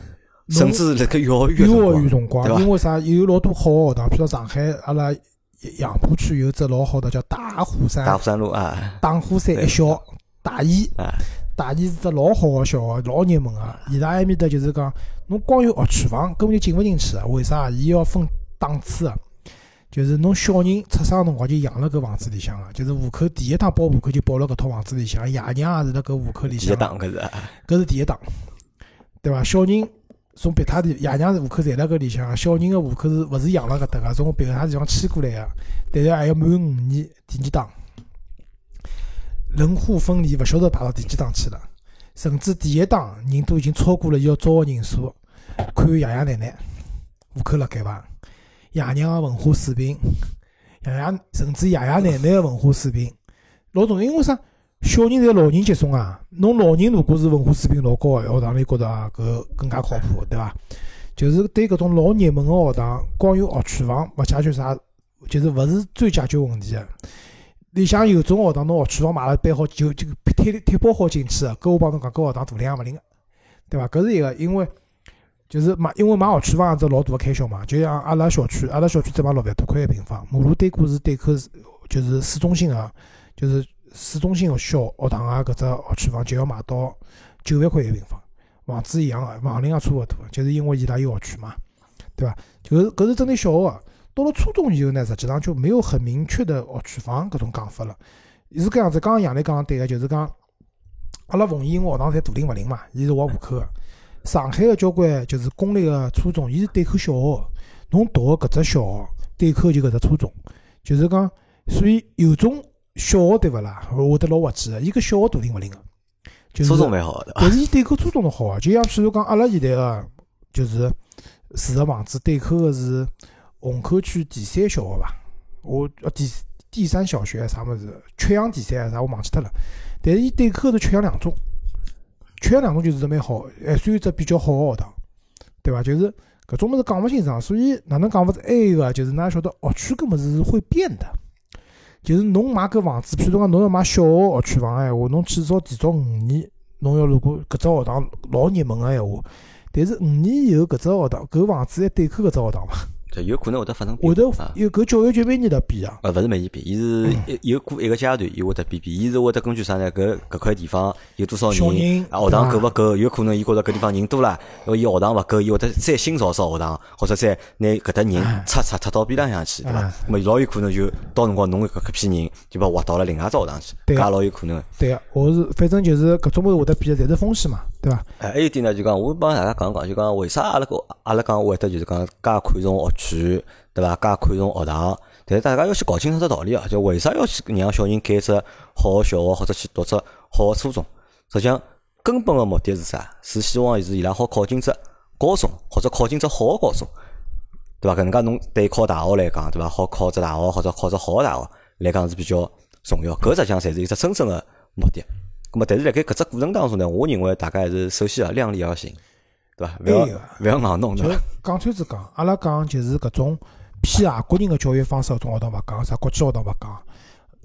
[SPEAKER 1] 甚至辣盖幼儿园
[SPEAKER 2] 幼儿园
[SPEAKER 1] 辰
[SPEAKER 2] 辰光，因为啥？有老多好个学堂，譬如上海阿拉杨浦区有只老好的叫大虎山。
[SPEAKER 1] 大虎山路啊，
[SPEAKER 2] 大虎山一小大一。
[SPEAKER 1] 啊，
[SPEAKER 2] 大一是只老好个小学，老热门个。伊拉埃面搭就是讲，侬光有学区房根本就进勿进去个。为啥？伊要分档次个，就是侬小人出生个辰光就养辣搿房子里向了，就是户口第一趟报户口就报辣搿套房子里向，爷娘也是辣搿户口里
[SPEAKER 1] 第一
[SPEAKER 2] 向。
[SPEAKER 1] 档搿是啊，
[SPEAKER 2] 搿是第一档，对伐？小人从别他地，爷娘是户口侪辣搿里向，小人个户口是勿是养辣搿搭个？从别他地方迁过来个，但是还要满五年，第二档。人户分离，勿晓得排到第几档去了，甚至第一档人都已经超过了要招个人数，看爷爷奶奶户口辣盖伐？爷娘个文化水平，爷爷甚至爷爷奶奶个文化水平，老重要。因为啥？小人侪老人接送啊，侬老人如果是文化水平老高个，学堂里觉得搿更加靠谱，对伐？就是对搿种老热门个学堂，光有学区房勿解决啥，就是勿是最解决问题个。里向有种学堂，侬学区房买了办好就就贴贴包好进去个，搿我帮侬讲，搿学堂大灵也勿灵个，对伐？搿是一个，因为就是买，因为买学区房也是老大个开销嘛。就像阿拉小区，阿拉小区只买六万多块一平方，马路对过是对口就是市中心个，就是市中心个小学堂啊，搿只学区房就要买到九万块一平方，房子一样个，房龄也差勿多，就是因为伊拉有学区嘛，对伐？就是搿是针对小学个。到了初中以后呢，实际上就没有很明确的学区房搿种讲法了。是搿样子，刚刚杨磊讲得对个，就是讲阿拉奉贤学堂侪大灵勿灵嘛，伊是划户口个。上海个交关就是公立个初中，伊是对口小学个，侬读个搿只小学对口就搿只初中，就是讲，所以有种小学对勿啦，会得老滑稽个，伊搿小学大灵勿灵个，就是
[SPEAKER 1] 初中蛮好的，
[SPEAKER 2] 但是伊对口初中都好啊，就像譬如讲阿拉现在个就是住个房子对口个是虹口区第三小学伐？我呃第第三小学啥物事？曲阳第三啥我忘记脱了。但是伊对口是曲阳两中，缺两中就是蛮好，还算一只比较好个学堂，对伐？就是搿种物事讲勿清爽，所以哪能讲法子？还有一个就是，㑚晓得学区搿物事是会变的。就是侬买搿房子，譬如讲侬要买小学学区房个闲话，侬至少提早五年，侬要如果搿只学堂老热门个闲话，但是五年以后搿只学堂搿房子还对口搿只学堂伐？
[SPEAKER 1] 就有可能会得发生
[SPEAKER 2] 会得
[SPEAKER 1] 变啊。
[SPEAKER 2] 有搿教育局每年得变啊。
[SPEAKER 1] 呃，勿是每年变，伊是一有过一个阶段，伊会得变变。伊是会得根据啥呢？搿搿块地方有多少
[SPEAKER 2] 人
[SPEAKER 1] 啊学堂够勿够？有可能伊觉着搿地方人多了，因为伊学堂勿够，伊会得再新造造学堂，或者再拿搿搭人拆拆拆到边浪向去，对伐
[SPEAKER 2] 哎？
[SPEAKER 1] 咾么老有可能就到辰光侬搿搿批人就把划到了另外一只学堂去，搿也老有可能。
[SPEAKER 2] 对个，我是反正就是搿种物事会得变的，侪是风险嘛，对伐？
[SPEAKER 1] 哎，还有一点呢，就讲我帮大家讲讲，就讲为啥阿拉个阿拉讲会得就是讲介看重学区，对伐？介看重学堂，但是大家要去搞清楚只道理啊，就为啥要去让小人拣只好个小学，或者去读只好个初中？实际上根本个目的是啥？是希望是伊拉好考进只高中，或者考进只好个高中，对伐？搿能介侬对考大学来讲，对伐？好考只大学或者考只好个大学来讲是比较重要。搿实际上才是一只真正个目的。咁么，但是辣盖搿只过程当中呢，我认为大家还是首先要量力而行，对伐？勿要勿要硬弄，对
[SPEAKER 2] 就
[SPEAKER 1] 伐？
[SPEAKER 2] 讲穿子讲，阿拉讲就是搿种偏外国人个教育方式，搿种学堂勿讲，啥国际学堂勿讲。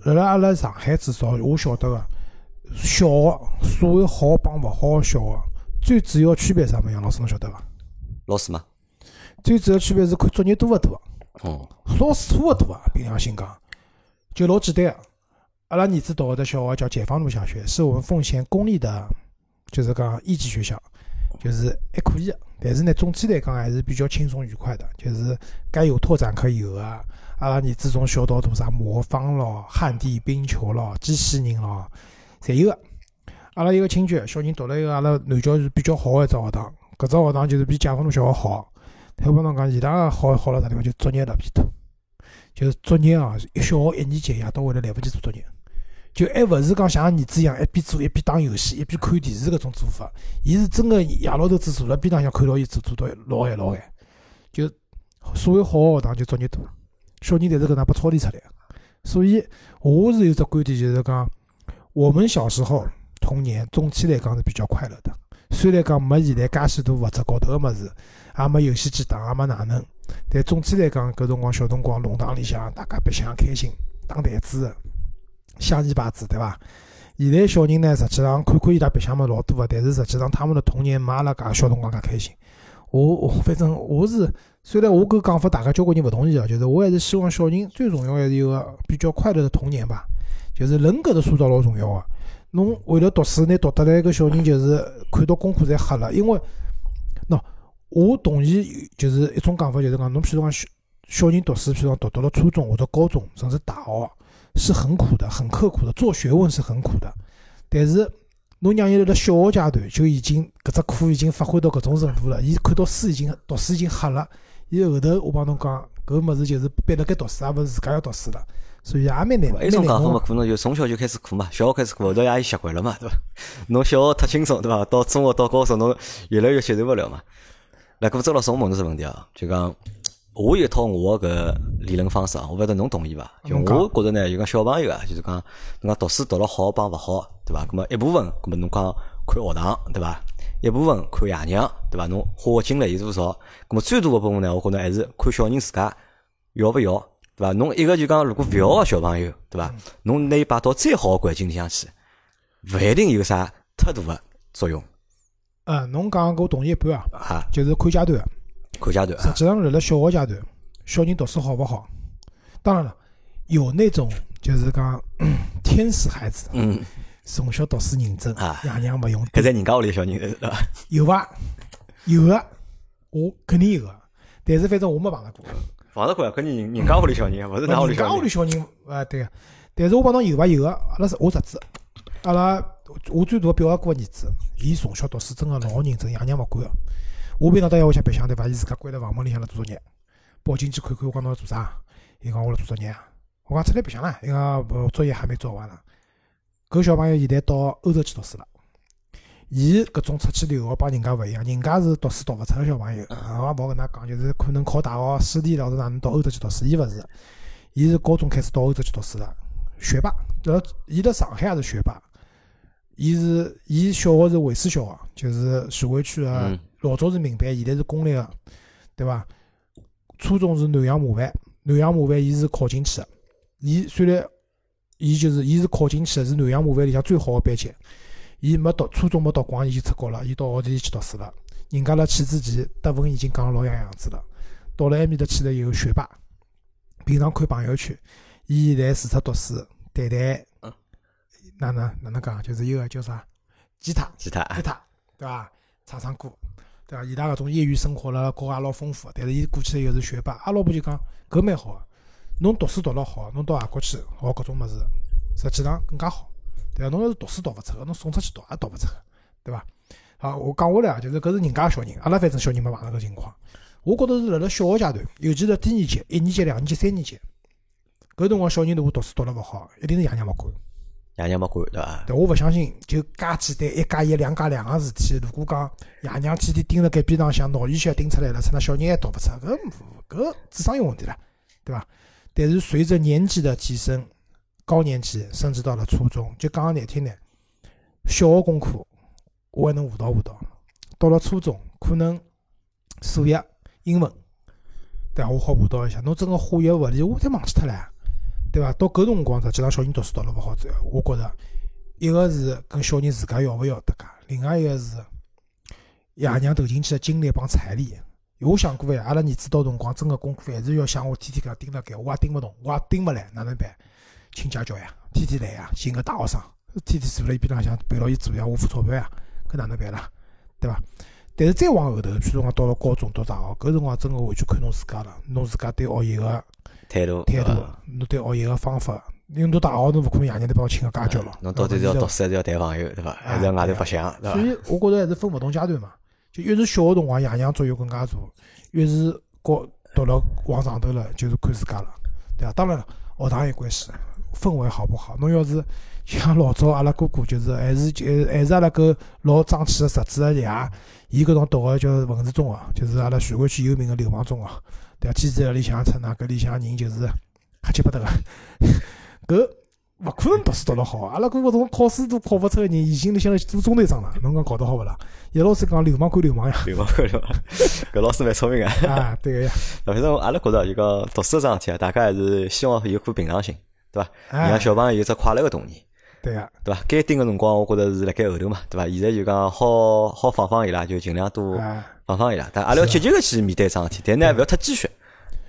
[SPEAKER 2] 辣辣阿拉上海至少我晓得个，小学所谓好帮勿好个小学，最主要区别是啥物事？杨老师侬晓得伐？
[SPEAKER 1] 老师嘛，
[SPEAKER 2] 最主要区别是看作业多勿多。
[SPEAKER 1] 哦，
[SPEAKER 2] 老师差勿多啊，凭良心讲，就老简单个。阿拉儿子读的小学叫解放路小学，是我们奉贤公立的，就是讲一级学校，就是还可以。但是呢，总体来讲还是比较轻松愉快的，就是该有拓展可以有啊。阿拉儿子从小到大啥魔方咯、旱地冰球咯、机器人咯，侪有个。阿拉一个亲戚小人读了一个阿拉南郊是比较好个一只学堂，搿只学堂就是比解放路小学好。他帮侬讲，伊拉个好好了啥地方？就作业特别多，就是作业啊，小学一年级夜到会得来勿及做作业，就还勿是讲像儿子一样一边做一边打游戏一边看电视搿种做法，伊是真个夜老头子坐辣边浪向看牢伊做做到老晚老晚。就所谓好个学堂就作业多，小人侪是搿能被操练出来个。所以我是有只观点，就是讲我们小时候童年总体来讲是比较快乐的。虽然讲没现在介许多物质高头个物事，也没游戏机打，也没哪能，但总体来讲，搿辰光小辰光弄堂里向大家白相开心，打弹子。香烟牌子，对伐？现在小人呢，实际上看看伊拉白相么老多个，但是实际上他们的童年没阿拉介小辰光介开心。我我反正我是，虽然我搿讲法大家交关人勿同意啊，就是我还是希望小人最重要还是有个比较快乐的童年吧。就是人格的塑造老重要个。侬为了读书，拿读得来个小人就是看到功课侪黑了，因为喏，我同意就是一种讲法，就是讲侬譬如讲小小人读书，譬如讲读到了初中或者高中，甚至大学。是很苦的，很刻苦的。做学问是很苦的，但是侬让伊辣辣小学阶段就已经搿只苦已经发挥到搿种程度了，伊看到书已经读书已经黑了。伊后头我帮侬讲，搿物事就是逼辣盖读书，也勿是自家要读书了，所以也蛮难。
[SPEAKER 1] 一种讲法嘛，可能就从小就开始苦嘛，小学开始苦，后头也习惯了嘛，对伐？<laughs> 侬小学太轻松，对伐？到中学到高中，侬越来越接受勿了嘛。来搿周老师，我问侬只问题啊，就讲。我有一套我个理论方式啊，我勿晓得侬同意伐？就我觉着呢，就讲小朋友啊，就是讲侬讲读书读了好帮勿好，对伐？咁么一部分，咁么侬讲看学堂，对伐？一部分看爷娘，对伐？侬花个精力有多少？咁么最大个部分呢，我觉着还是看小人自家要勿要，对伐？侬一个就讲如果勿要个小朋友，对伐？侬拿伊摆到再好个环境里向去，勿一定有啥太大个作用。
[SPEAKER 2] 嗯，侬讲我同意一半啊，啊，就是看阶段。
[SPEAKER 1] 看阶段，
[SPEAKER 2] 实际上辣辣小学阶段，小人读书好勿好？当然了，有那种就是讲 <coughs> 天使孩子，嗯，从小读书认真，爷娘勿用。
[SPEAKER 1] 搿在人家屋里小人对伐？
[SPEAKER 2] 有伐？有个，我肯定有个，但是反正我没碰着过。
[SPEAKER 1] 碰着过，肯定人人家屋里小人，勿是㑚屋里小人。
[SPEAKER 2] 人家屋里小人啊，对个。但是我帮侬有伐？有个，阿拉是我侄子，阿拉我最大表阿哥个儿子，伊从小读书真个老认真，爷娘勿管个。我平常到夜里向白相对伐？伊自家关在房门里向辣做作业，跑进去看看我讲侬做啥？伊讲我辣做作业。我讲出来白相啦。伊讲作业还没做完呢。搿小朋友现在到欧洲去读书了。伊搿种出去留学帮人家勿一样，人家是读书读勿出个小朋友。我也勿跟㑚讲，就是可能考大学师弟，或者哪能到欧洲去读书。伊勿是，伊是高中开始到欧洲去读书了，学霸。辣伊辣上海也是学霸。伊是伊小学是维师小学，就是徐汇区个。老早是民办，现在是公立个，对伐？初中是南洋模范，南洋模范伊是考进去个。伊虽然伊就是伊是考进去个，是南洋模范里向最好个班级。伊没读初中没读光，伊就出国了，伊到奥地利去读书了。人家辣去之前德文已经讲老样样子了。到了埃面搭去了以后，学霸。平常看朋友圈，伊现在除脱读书，弹弹，哪能哪能讲？就是一个叫啥？吉他，
[SPEAKER 1] 吉他，
[SPEAKER 2] 吉他，对伐？唱唱歌。对伐？伊拉搿种业余生活了，国外老丰富，但是伊过去又是学霸。阿拉老婆就讲搿蛮好，侬读书读了好，侬到外国去学搿种物事，实际上更加好，对伐？侬要是读书读勿出，侬送出去读也读勿出，对伐？好，我讲下来啊，就是搿是人家小人，阿拉反正小人没碰到搿情况。我觉着是辣辣小学阶段，尤其是低年级、一年级、两年级、三年级，搿辰光小人如果读书读了勿好，一定是爷娘勿管。
[SPEAKER 1] 爷娘没管，对伐？
[SPEAKER 2] 但我勿相信，就介简单一加一两加两个事体。如果讲爷娘天天盯辣盖边浪向，脑里血盯出来了，那小人还读勿出，搿搿智商有问题了，对伐？但是随着年纪的提升，高年级甚至到了初中，就讲难听点，小学功课我还能辅导辅导，到了初中可能数学、英文，对伐？我好辅导一下。侬整个化学、物理，我侪忘记脱了。对伐？到搿辰光，实际上小人读书读了勿好，这我觉着一个是跟小人自家要勿要得噶，另外一个是爷娘投进去的精力帮财力。我想过呀，阿拉儿子到辰光真个功课还是要像我天天搿样盯辣盖，我也盯勿动，我也盯勿来，哪能办？请家教呀，天天来呀，寻个大学生，天天坐辣伊边浪向陪牢伊做呀，我付钞票呀，搿哪能办啦？对伐？但是再往后头，譬如讲到了高中、读大学，搿辰光真个完全看侬自家了，侬自家对学习个。
[SPEAKER 1] 态度，
[SPEAKER 2] 态度，侬对学习个方法，因为侬大学侬勿可能爷娘再帮我请个家教咯。
[SPEAKER 1] 侬到底是要读书还是要谈朋友，对伐？还是要外头白相，对
[SPEAKER 2] 伐？所以我觉着还是分勿同阶段嘛。就越是小个辰光，爷娘作用更加大；越是高读了往上头了，就是看自家了，对伐？当然了，学堂有关系，氛围好不好。侬要是像老早阿拉哥哥，就是还是就还是阿拉个老争气个侄子个爷，伊搿种读个叫文治中学，就是阿拉徐汇区有名个流氓中学，对伐？天里向出那搿里向人就是瞎七八搭个，<laughs> 搿勿可能读书读得好。阿拉哥哥种考试都考勿出个人，已经里向做中队长了，侬讲搞得好勿啦？叶老师讲流氓归流氓呀，
[SPEAKER 1] 流氓归流氓，搿老师蛮聪明个。<laughs>
[SPEAKER 2] 啊，对个呀。
[SPEAKER 1] 反正阿拉觉着就讲读书搿桩事体啊，大家还是希望有颗平常心，对伐？
[SPEAKER 2] 哎
[SPEAKER 1] 让小朋友有只快乐个童年。
[SPEAKER 2] 对个，
[SPEAKER 1] 对伐？该盯个辰光，我觉着是辣盖后头嘛，对伐？现在就讲好好放放伊拉，就尽量多
[SPEAKER 2] 啊，
[SPEAKER 1] 放放伊拉。但阿拉要积极个去面对桩事体，但呢，勿要太鸡血，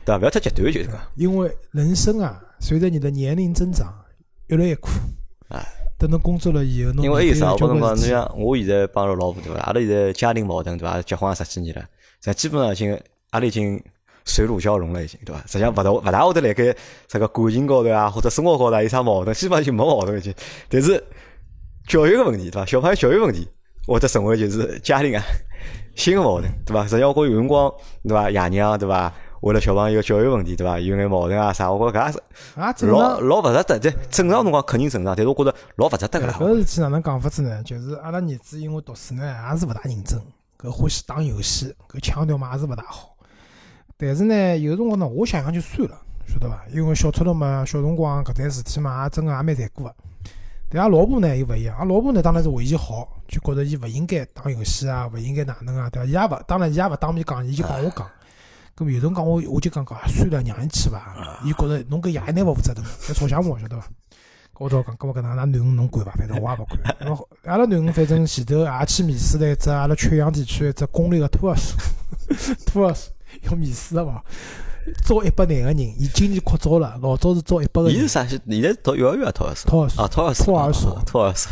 [SPEAKER 1] 对伐？勿要太极端，就是讲。
[SPEAKER 2] 因为人生啊，随着你的年龄增长，越来越苦。
[SPEAKER 1] 哎，
[SPEAKER 2] 等侬工作了以后，侬
[SPEAKER 1] 因为还有啥？我
[SPEAKER 2] 交
[SPEAKER 1] 跟侬讲，侬像我现在帮着老婆对伐？阿拉现在家庭矛盾对伐？结婚也十几年了，实际基本上已经阿拉已经水乳交融了，已经对伐？实际上勿大勿大会得辣盖这个感情高头啊，或者生活高头啊有啥矛盾，基本上就没矛盾已经。但是教育个问题对伐？小朋友教育问题，会得成为就是家庭啊新个矛盾对伐？实际上我觉着有辰光对伐？爷娘对伐？为了小朋友教育问题对伐？有眼矛盾啊啥，我觉着搿也是老
[SPEAKER 2] 常。
[SPEAKER 1] 老勿值得。这正常辰光肯定正常，但是我觉着老勿值得个啦。
[SPEAKER 2] 搿事体哪能讲法子呢？就是阿拉儿子因为读书呢，也是勿大认真，搿欢喜打游戏，搿腔调嘛也是勿大好。但是呢，有辰光呢，我想想就算了，晓得伐？因为小出头嘛，小辰光搿点事体嘛，也真个也蛮残酷个。但阿拉老婆呢又勿一样，阿拉老婆呢当然是为伊好，就觉着伊勿应该打游戏啊，勿应该哪能啊，对伐？伊也勿，当然伊也勿当面讲，伊就帮我讲。咁么有辰光我我就讲讲，啊算了，让伊去伐。伊觉着侬搿爷一难勿负责任，要吵相骂，晓得伐？我头讲，搿么搿能，㑚囡恩侬管伐？反正我也勿管。阿拉囡恩反正前头也去面试了一只阿拉曲阳地区一只公立个托儿所，托儿所要面试个伐？招一百廿个人，伊今年扩招了，老早是招一百个人
[SPEAKER 1] 伊是。啥？现在读幼儿园啊，托儿所。
[SPEAKER 2] 托儿所
[SPEAKER 1] 啊，托儿所。
[SPEAKER 2] 托儿所
[SPEAKER 1] 托儿所。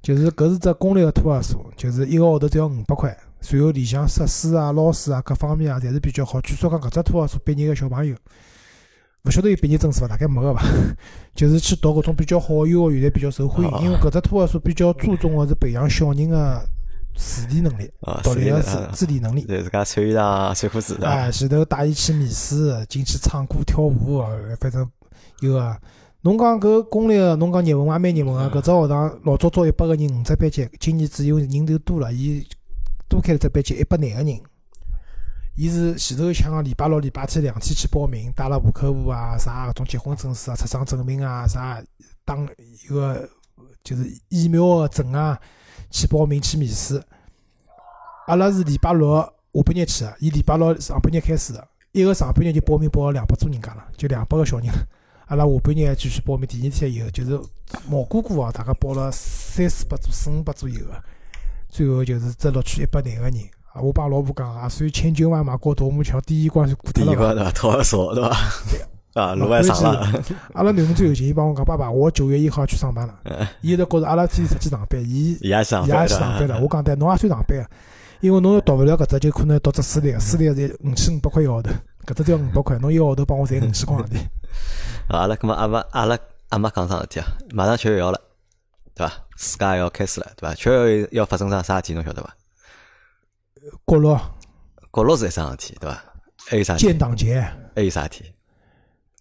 [SPEAKER 2] 就是搿是只公立个托儿所，就是一个号头只要五百块，随后里向设施啊、老师啊各方面啊，侪是比较好。据说讲搿只托儿所毕业个小朋友，勿晓得有毕业证书伐？大概没个伐？就是去读搿种比较好个幼儿园，侪比较受欢迎。因为搿只托儿所比较注重个是培养小人个自理能力
[SPEAKER 1] 啊，
[SPEAKER 2] 独立个
[SPEAKER 1] 自理
[SPEAKER 2] 自自理能力。
[SPEAKER 1] 对自家穿衣裳、穿裤子的。
[SPEAKER 2] 哎，前头带伊去面试，进去唱歌跳舞，呃反正有个。侬讲搿公立个，侬讲热门也蛮热门个。搿只学堂老早招一百个人，五只班级，今年只有人头多了，伊多开了只班级，一百廿个人。伊是前头抢个礼拜六、礼拜天两天去报名，带了户口簿啊，啥搿种结婚证书啊、出生证明啊，啥打一个就是疫苗个证啊，去报名去面试。阿拉是礼拜六下半日去的，伊礼拜六上半日开始个，一个上半日就报名报了两百多人家了，就两百个小人。阿拉下半日继续报名，第二天以后就是毛姑姑啊，大概报了三四百组、四五百组有个，最后就是只录取一百廿个人。啊，我帮老婆讲啊，算千军万马过独木桥，第一关就过
[SPEAKER 1] 第
[SPEAKER 2] 脱了第。
[SPEAKER 1] 一关对伐？托儿所对伐？啊，路还长了。
[SPEAKER 2] 阿拉囡恩最有劲，伊帮我讲，爸爸，我九月一号去上班了。伊就觉着阿拉天天出去上班，伊
[SPEAKER 1] 伊也上
[SPEAKER 2] 伊也
[SPEAKER 1] 班
[SPEAKER 2] 去上班了。
[SPEAKER 1] 的。
[SPEAKER 2] 我讲对，侬也算上班个，因为侬要读勿了搿只，就可能读只私立个，私立个才五千五百块一个号头，搿只只要五百块，侬一个号头帮我赚五千块洋钿。<laughs>
[SPEAKER 1] 啊阿拉搿么阿妈阿拉阿妈讲桩事体啊，马上七月一号了，对伐？暑假要开始了，对伐？七月一号要发生桩啥事体侬晓得伐？
[SPEAKER 2] 国六
[SPEAKER 1] 国六是一桩事体，对伐？还有啥事体？
[SPEAKER 2] 建党节，
[SPEAKER 1] 还有啥事体？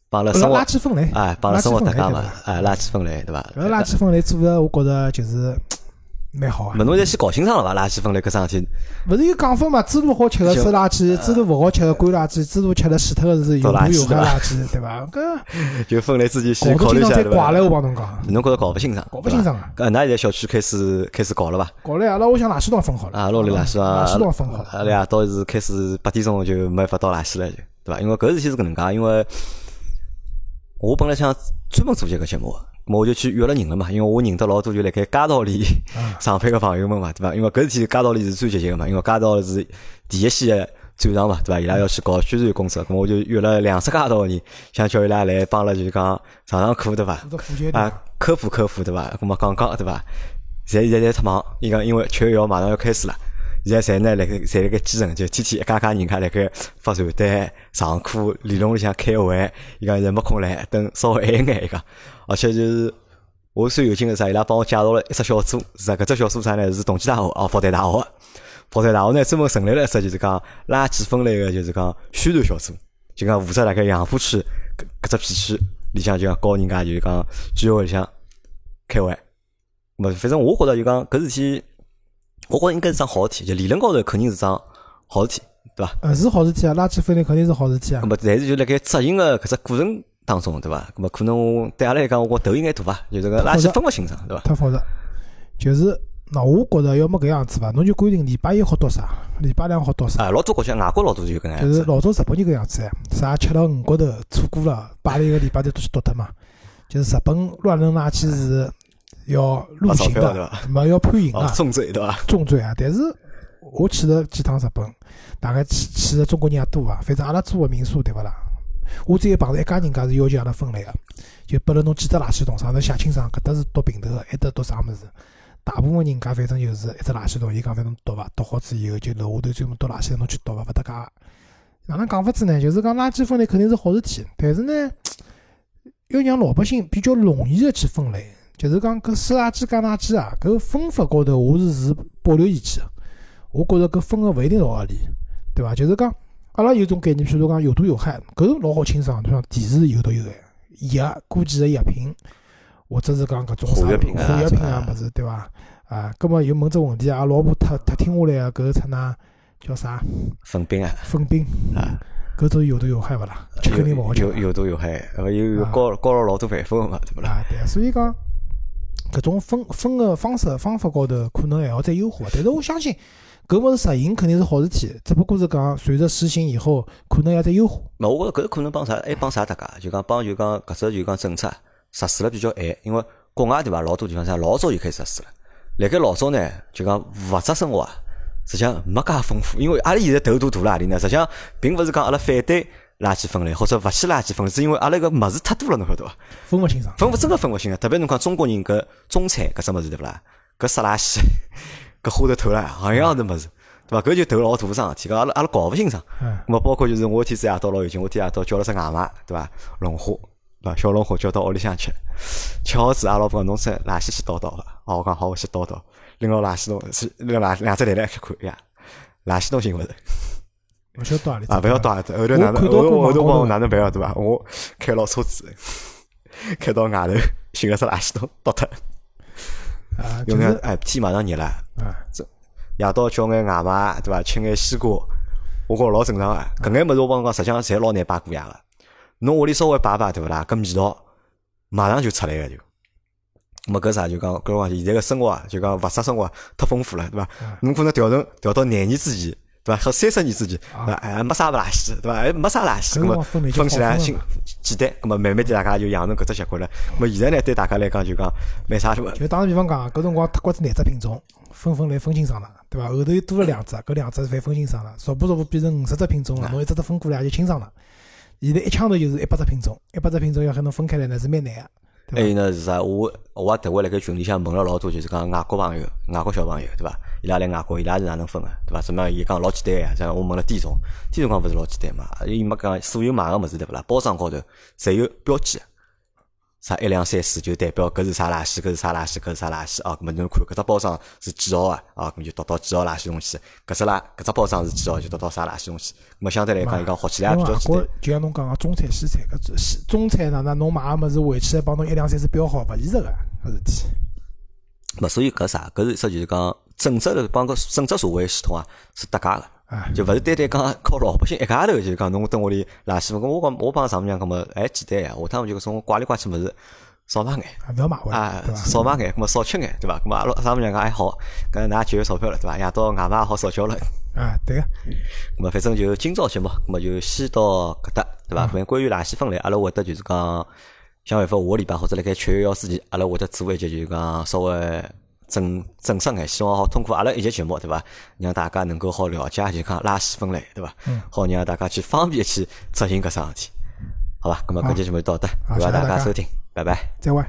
[SPEAKER 1] 帮阿拉生活
[SPEAKER 2] 垃圾分类，
[SPEAKER 1] 哎，帮阿拉生活搭界嘛哎，垃圾分类对伐？
[SPEAKER 2] 搿垃圾分类做的，我觉着就是蛮好啊
[SPEAKER 1] 么。侬现在先搞清爽了伐？垃圾分类搿桩事体，
[SPEAKER 2] 勿是有讲法嘛？猪肚好吃个收垃圾，猪肚勿好吃个干垃圾，猪肚吃了死脱个是有毒有害垃圾，对伐？搿 <laughs>
[SPEAKER 1] 就分类自己先
[SPEAKER 2] 搞
[SPEAKER 1] 考虑一下，对伐？
[SPEAKER 2] 怪了，我帮侬讲，
[SPEAKER 1] 侬觉着搞勿清爽？
[SPEAKER 2] 搞勿清爽啊！
[SPEAKER 1] 搿㑚现在小区开始开始搞了伐？
[SPEAKER 2] 搞了阿拉屋里向垃圾桶分好了，
[SPEAKER 1] 啊，老里垃圾啊，
[SPEAKER 2] 垃圾桶分好了。
[SPEAKER 1] 阿拉夜到是开始八点钟就没法倒垃圾了，就对伐？因为搿事体是搿能介，因为我本来想专门做这个节目，我就去约了人了嘛，因为我认得老多就辣盖街道里上班个朋友们嘛，对伐？因为搿事体街道里是最积极个嘛，因为街道是第一线个战场嘛，对伐？伊拉要去搞宣传工作，咾么我就约了两只街道个人，想叫伊拉来帮阿拉就是讲上上课，对伐？啊，科普科普对伐？咁么讲讲对伐？现在现在在特忙，伊讲因为七月一号马上要开始了，现在侪呢辣盖侪辣盖基层，就天天一家家人家辣盖发传单、上课、理论里向开会，伊讲现在没空来，等稍微晚一眼伊讲，而且就是。我最有劲个是啥？伊拉帮我介绍了一只小组，是啥？搿只小组啥呢？是同济大学哦，复旦大学。复旦大学呢专门成立了一只就是讲垃圾分类个，就是讲宣传小组，就讲负责辣盖杨浦区搿搿只片区里向就讲教人家就是讲聚会里向开会。么反正我觉着就讲搿事体，我觉着应该是桩好事体，就理论高头肯定是桩好事体，对伐？
[SPEAKER 2] 呃，是好事体啊，垃圾分类肯定是好事体啊
[SPEAKER 1] 那。么但是就辣盖执行个搿只过程当中，对伐？那么可能对阿拉来讲，我觉头有眼大伐，就这个垃圾分勿清爽，对伐？
[SPEAKER 2] 太复杂，就是那我觉着要么搿样子伐，侬就规定礼拜一好读啥，礼拜两好读啥。
[SPEAKER 1] 啊，老多国家外国老多就搿能样子，
[SPEAKER 2] 就是老早日本就搿样子呀，啥吃了五骨头错过了，摆了一个礼拜再都去读脱嘛。就是日本乱扔垃圾是要入刑的
[SPEAKER 1] 吧，
[SPEAKER 2] 没要判刑
[SPEAKER 1] 哦
[SPEAKER 2] 啊，，
[SPEAKER 1] 重罪对伐？
[SPEAKER 2] 重罪啊。但是我去了几趟日本，大概去去的中国人也多啊。反正阿拉租个民宿对勿啦？我只有碰着一家人家是要求阿拉分类个，就拨了侬几只垃圾桶，上头写清爽，搿搭是倒平头个，埃搭倒啥物事。大部分人家反正就是一只垃圾桶，伊讲反正倒伐，倒好之以后就楼下头专门倒垃圾，侬去倒伐，勿搭界。哪能讲法子呢？就是讲垃圾分类肯定是好事体，但是呢，要让老百姓比较容易的去分类。就是讲搿收垃圾、加垃圾啊，搿分法高头我是持保留意见个。我觉着搿分个勿一定老合理，对伐？就是讲阿拉有种概念，譬如讲有毒有害，搿老好清爽，对伐？电是有毒有害，药过期个药品，或者是讲搿种啥
[SPEAKER 1] 化学品啊
[SPEAKER 2] 化学品啊物事，对伐？啊，葛末又问只问题啊，老婆太太听下来个搿出㑚叫啥
[SPEAKER 1] 粉饼啊，
[SPEAKER 2] 粉饼，
[SPEAKER 1] 啊，
[SPEAKER 2] 搿都有毒有害勿啦？吃肯定勿好吃
[SPEAKER 1] 有。有毒有害，呃有有
[SPEAKER 2] 啊
[SPEAKER 1] 高高了老多办法个嘛，对勿啦？
[SPEAKER 2] 啊，对啊，所以讲搿种分分个方式方法高头可能还要再优化，但是我相信搿物事实行肯定是好事体，只不过是讲随着实行以后，可能还要再优化。
[SPEAKER 1] 那我觉着搿可能帮啥？还帮啥大家？就讲帮就讲搿只就讲政策实施了比较晚，因为国外对伐？老多地方啥老早就开始实施了。辣盖老早呢，就讲物质生活，实际上没介丰富，因为阿拉现在头大大辣何里呢？实际上并勿是讲阿拉反对垃圾分类或者勿去垃圾分类，是因为阿拉搿物事太多了，侬晓得伐？
[SPEAKER 2] 分勿清爽。
[SPEAKER 1] 分勿真个分勿清啊！特别侬讲中国人搿中餐搿只物事对勿啦？搿湿垃圾，<laughs> 搿花头头啦，行样子物事，对伐？搿就头老大桩事体，搿阿拉阿拉搞勿清爽。
[SPEAKER 2] 嗯，
[SPEAKER 1] 咁么包括就是我天子夜到老有劲，我天夜到叫了只外卖，对伐？龙虾，对伐？小龙虾叫到屋里向吃，吃好子，阿拉婆讲侬只垃圾去倒倒伐？哦，我讲好，我去倒倒，拎牢垃圾桶，是拎垃两只袋来去看呀，垃圾桶寻勿着
[SPEAKER 2] 勿晓得到何里
[SPEAKER 1] 啊！勿要倒啊！后头哪能后头后头帮我哪能办啊？对伐？我开牢车子，<laughs> 开到外头寻个只垃圾桶倒脱，
[SPEAKER 2] 啊，就是
[SPEAKER 1] 因为哎天马上热了。
[SPEAKER 2] 啊，
[SPEAKER 1] 夜到叫眼外卖，对伐？吃眼西瓜，我觉着老正常个。搿眼物事我帮侬讲，实际上侪老难摆过夜个。侬屋里稍微摆摆，对勿啦？搿味道马上就出来个就。咁么搿啥就讲搿辰光现在个生活啊，就讲物质生活啊太丰富了，对伐？侬可能调成调到廿年之前，对伐？和三十年之前，对伐？哎，没啥垃圾，对伐？还没啥垃圾，
[SPEAKER 2] 搿辰
[SPEAKER 1] 咁么
[SPEAKER 2] 分
[SPEAKER 1] 起来
[SPEAKER 2] 好分了
[SPEAKER 1] 新简单，那么慢慢地大家就养成搿只习惯了。那么现在呢，对大家来讲就讲没啥什么。
[SPEAKER 2] 就打个比方讲，搿辰光脱瓜子廿只品种，分分来分清爽了，对伐？后头又多了两只，搿两只侪分清爽了，逐步逐步变成五十只品种了，侬一只只分过来也就清爽了。现在一枪头就是一百只品种，一百只品种要喊侬分开来呢是蛮难个。
[SPEAKER 1] 还有呢是啥？我我也特为辣盖群里向问了老多，就是讲外国朋友、外国小朋友，对伐？伊拉来外国，伊拉是哪能分个，对伐？怎么样？伊讲老简单个呀，像我问了店长，店长讲勿是老简单嘛？伊没讲所有买个物事对勿啦？包装高头侪有标记个，啥一两三四就代表搿是啥垃圾，搿是啥垃圾，搿是啥垃圾哦。咁么侬看搿只包装是几号啊？哦，咁就倒到几号垃圾桶去。搿只垃搿只包装是几号就倒到啥垃圾桶去。咁么相对来讲，伊讲好起来也比较简单。
[SPEAKER 2] 就像侬讲个中餐西餐，搿种西中餐哪能侬买个物事回去来帮侬一两三四标好，勿现实个搿事体。
[SPEAKER 1] 咁所以搿啥？搿是说就是讲整只的帮个整只社会系统啊是搭界个。
[SPEAKER 2] 啊，
[SPEAKER 1] 就勿是单单讲靠老百姓一家头，就是讲侬蹲屋里垃圾，咁我讲我帮丈母娘讲么，哎简单呀，下趟就搿种怪里怪气物事少买眼
[SPEAKER 2] 啊勿要买回来？
[SPEAKER 1] 少买眼，咁么少吃眼，对伐？咁么阿拉丈母娘讲还好，搿㑚节约钞票了，对伐？夜到外卖也好少叫了，
[SPEAKER 2] 啊，对个，
[SPEAKER 1] 咁么反正就今朝节目，咁么就先到搿搭，对伐？反正关于垃圾分类，阿拉会得就是讲想办法下个礼拜或者辣盖七月一号之前，阿拉会得做一节就是讲稍微正正式眼，希望好通过阿拉一节节目，对伐？让大家能够好了解，就讲垃圾分类，对伐？
[SPEAKER 2] 嗯
[SPEAKER 1] 好让大家去方便去执行搿桩事体，好吧？咁么
[SPEAKER 2] 好
[SPEAKER 1] 搿节节目就到这，
[SPEAKER 2] 好
[SPEAKER 1] 感谢大家收听，拜拜。
[SPEAKER 2] 再会。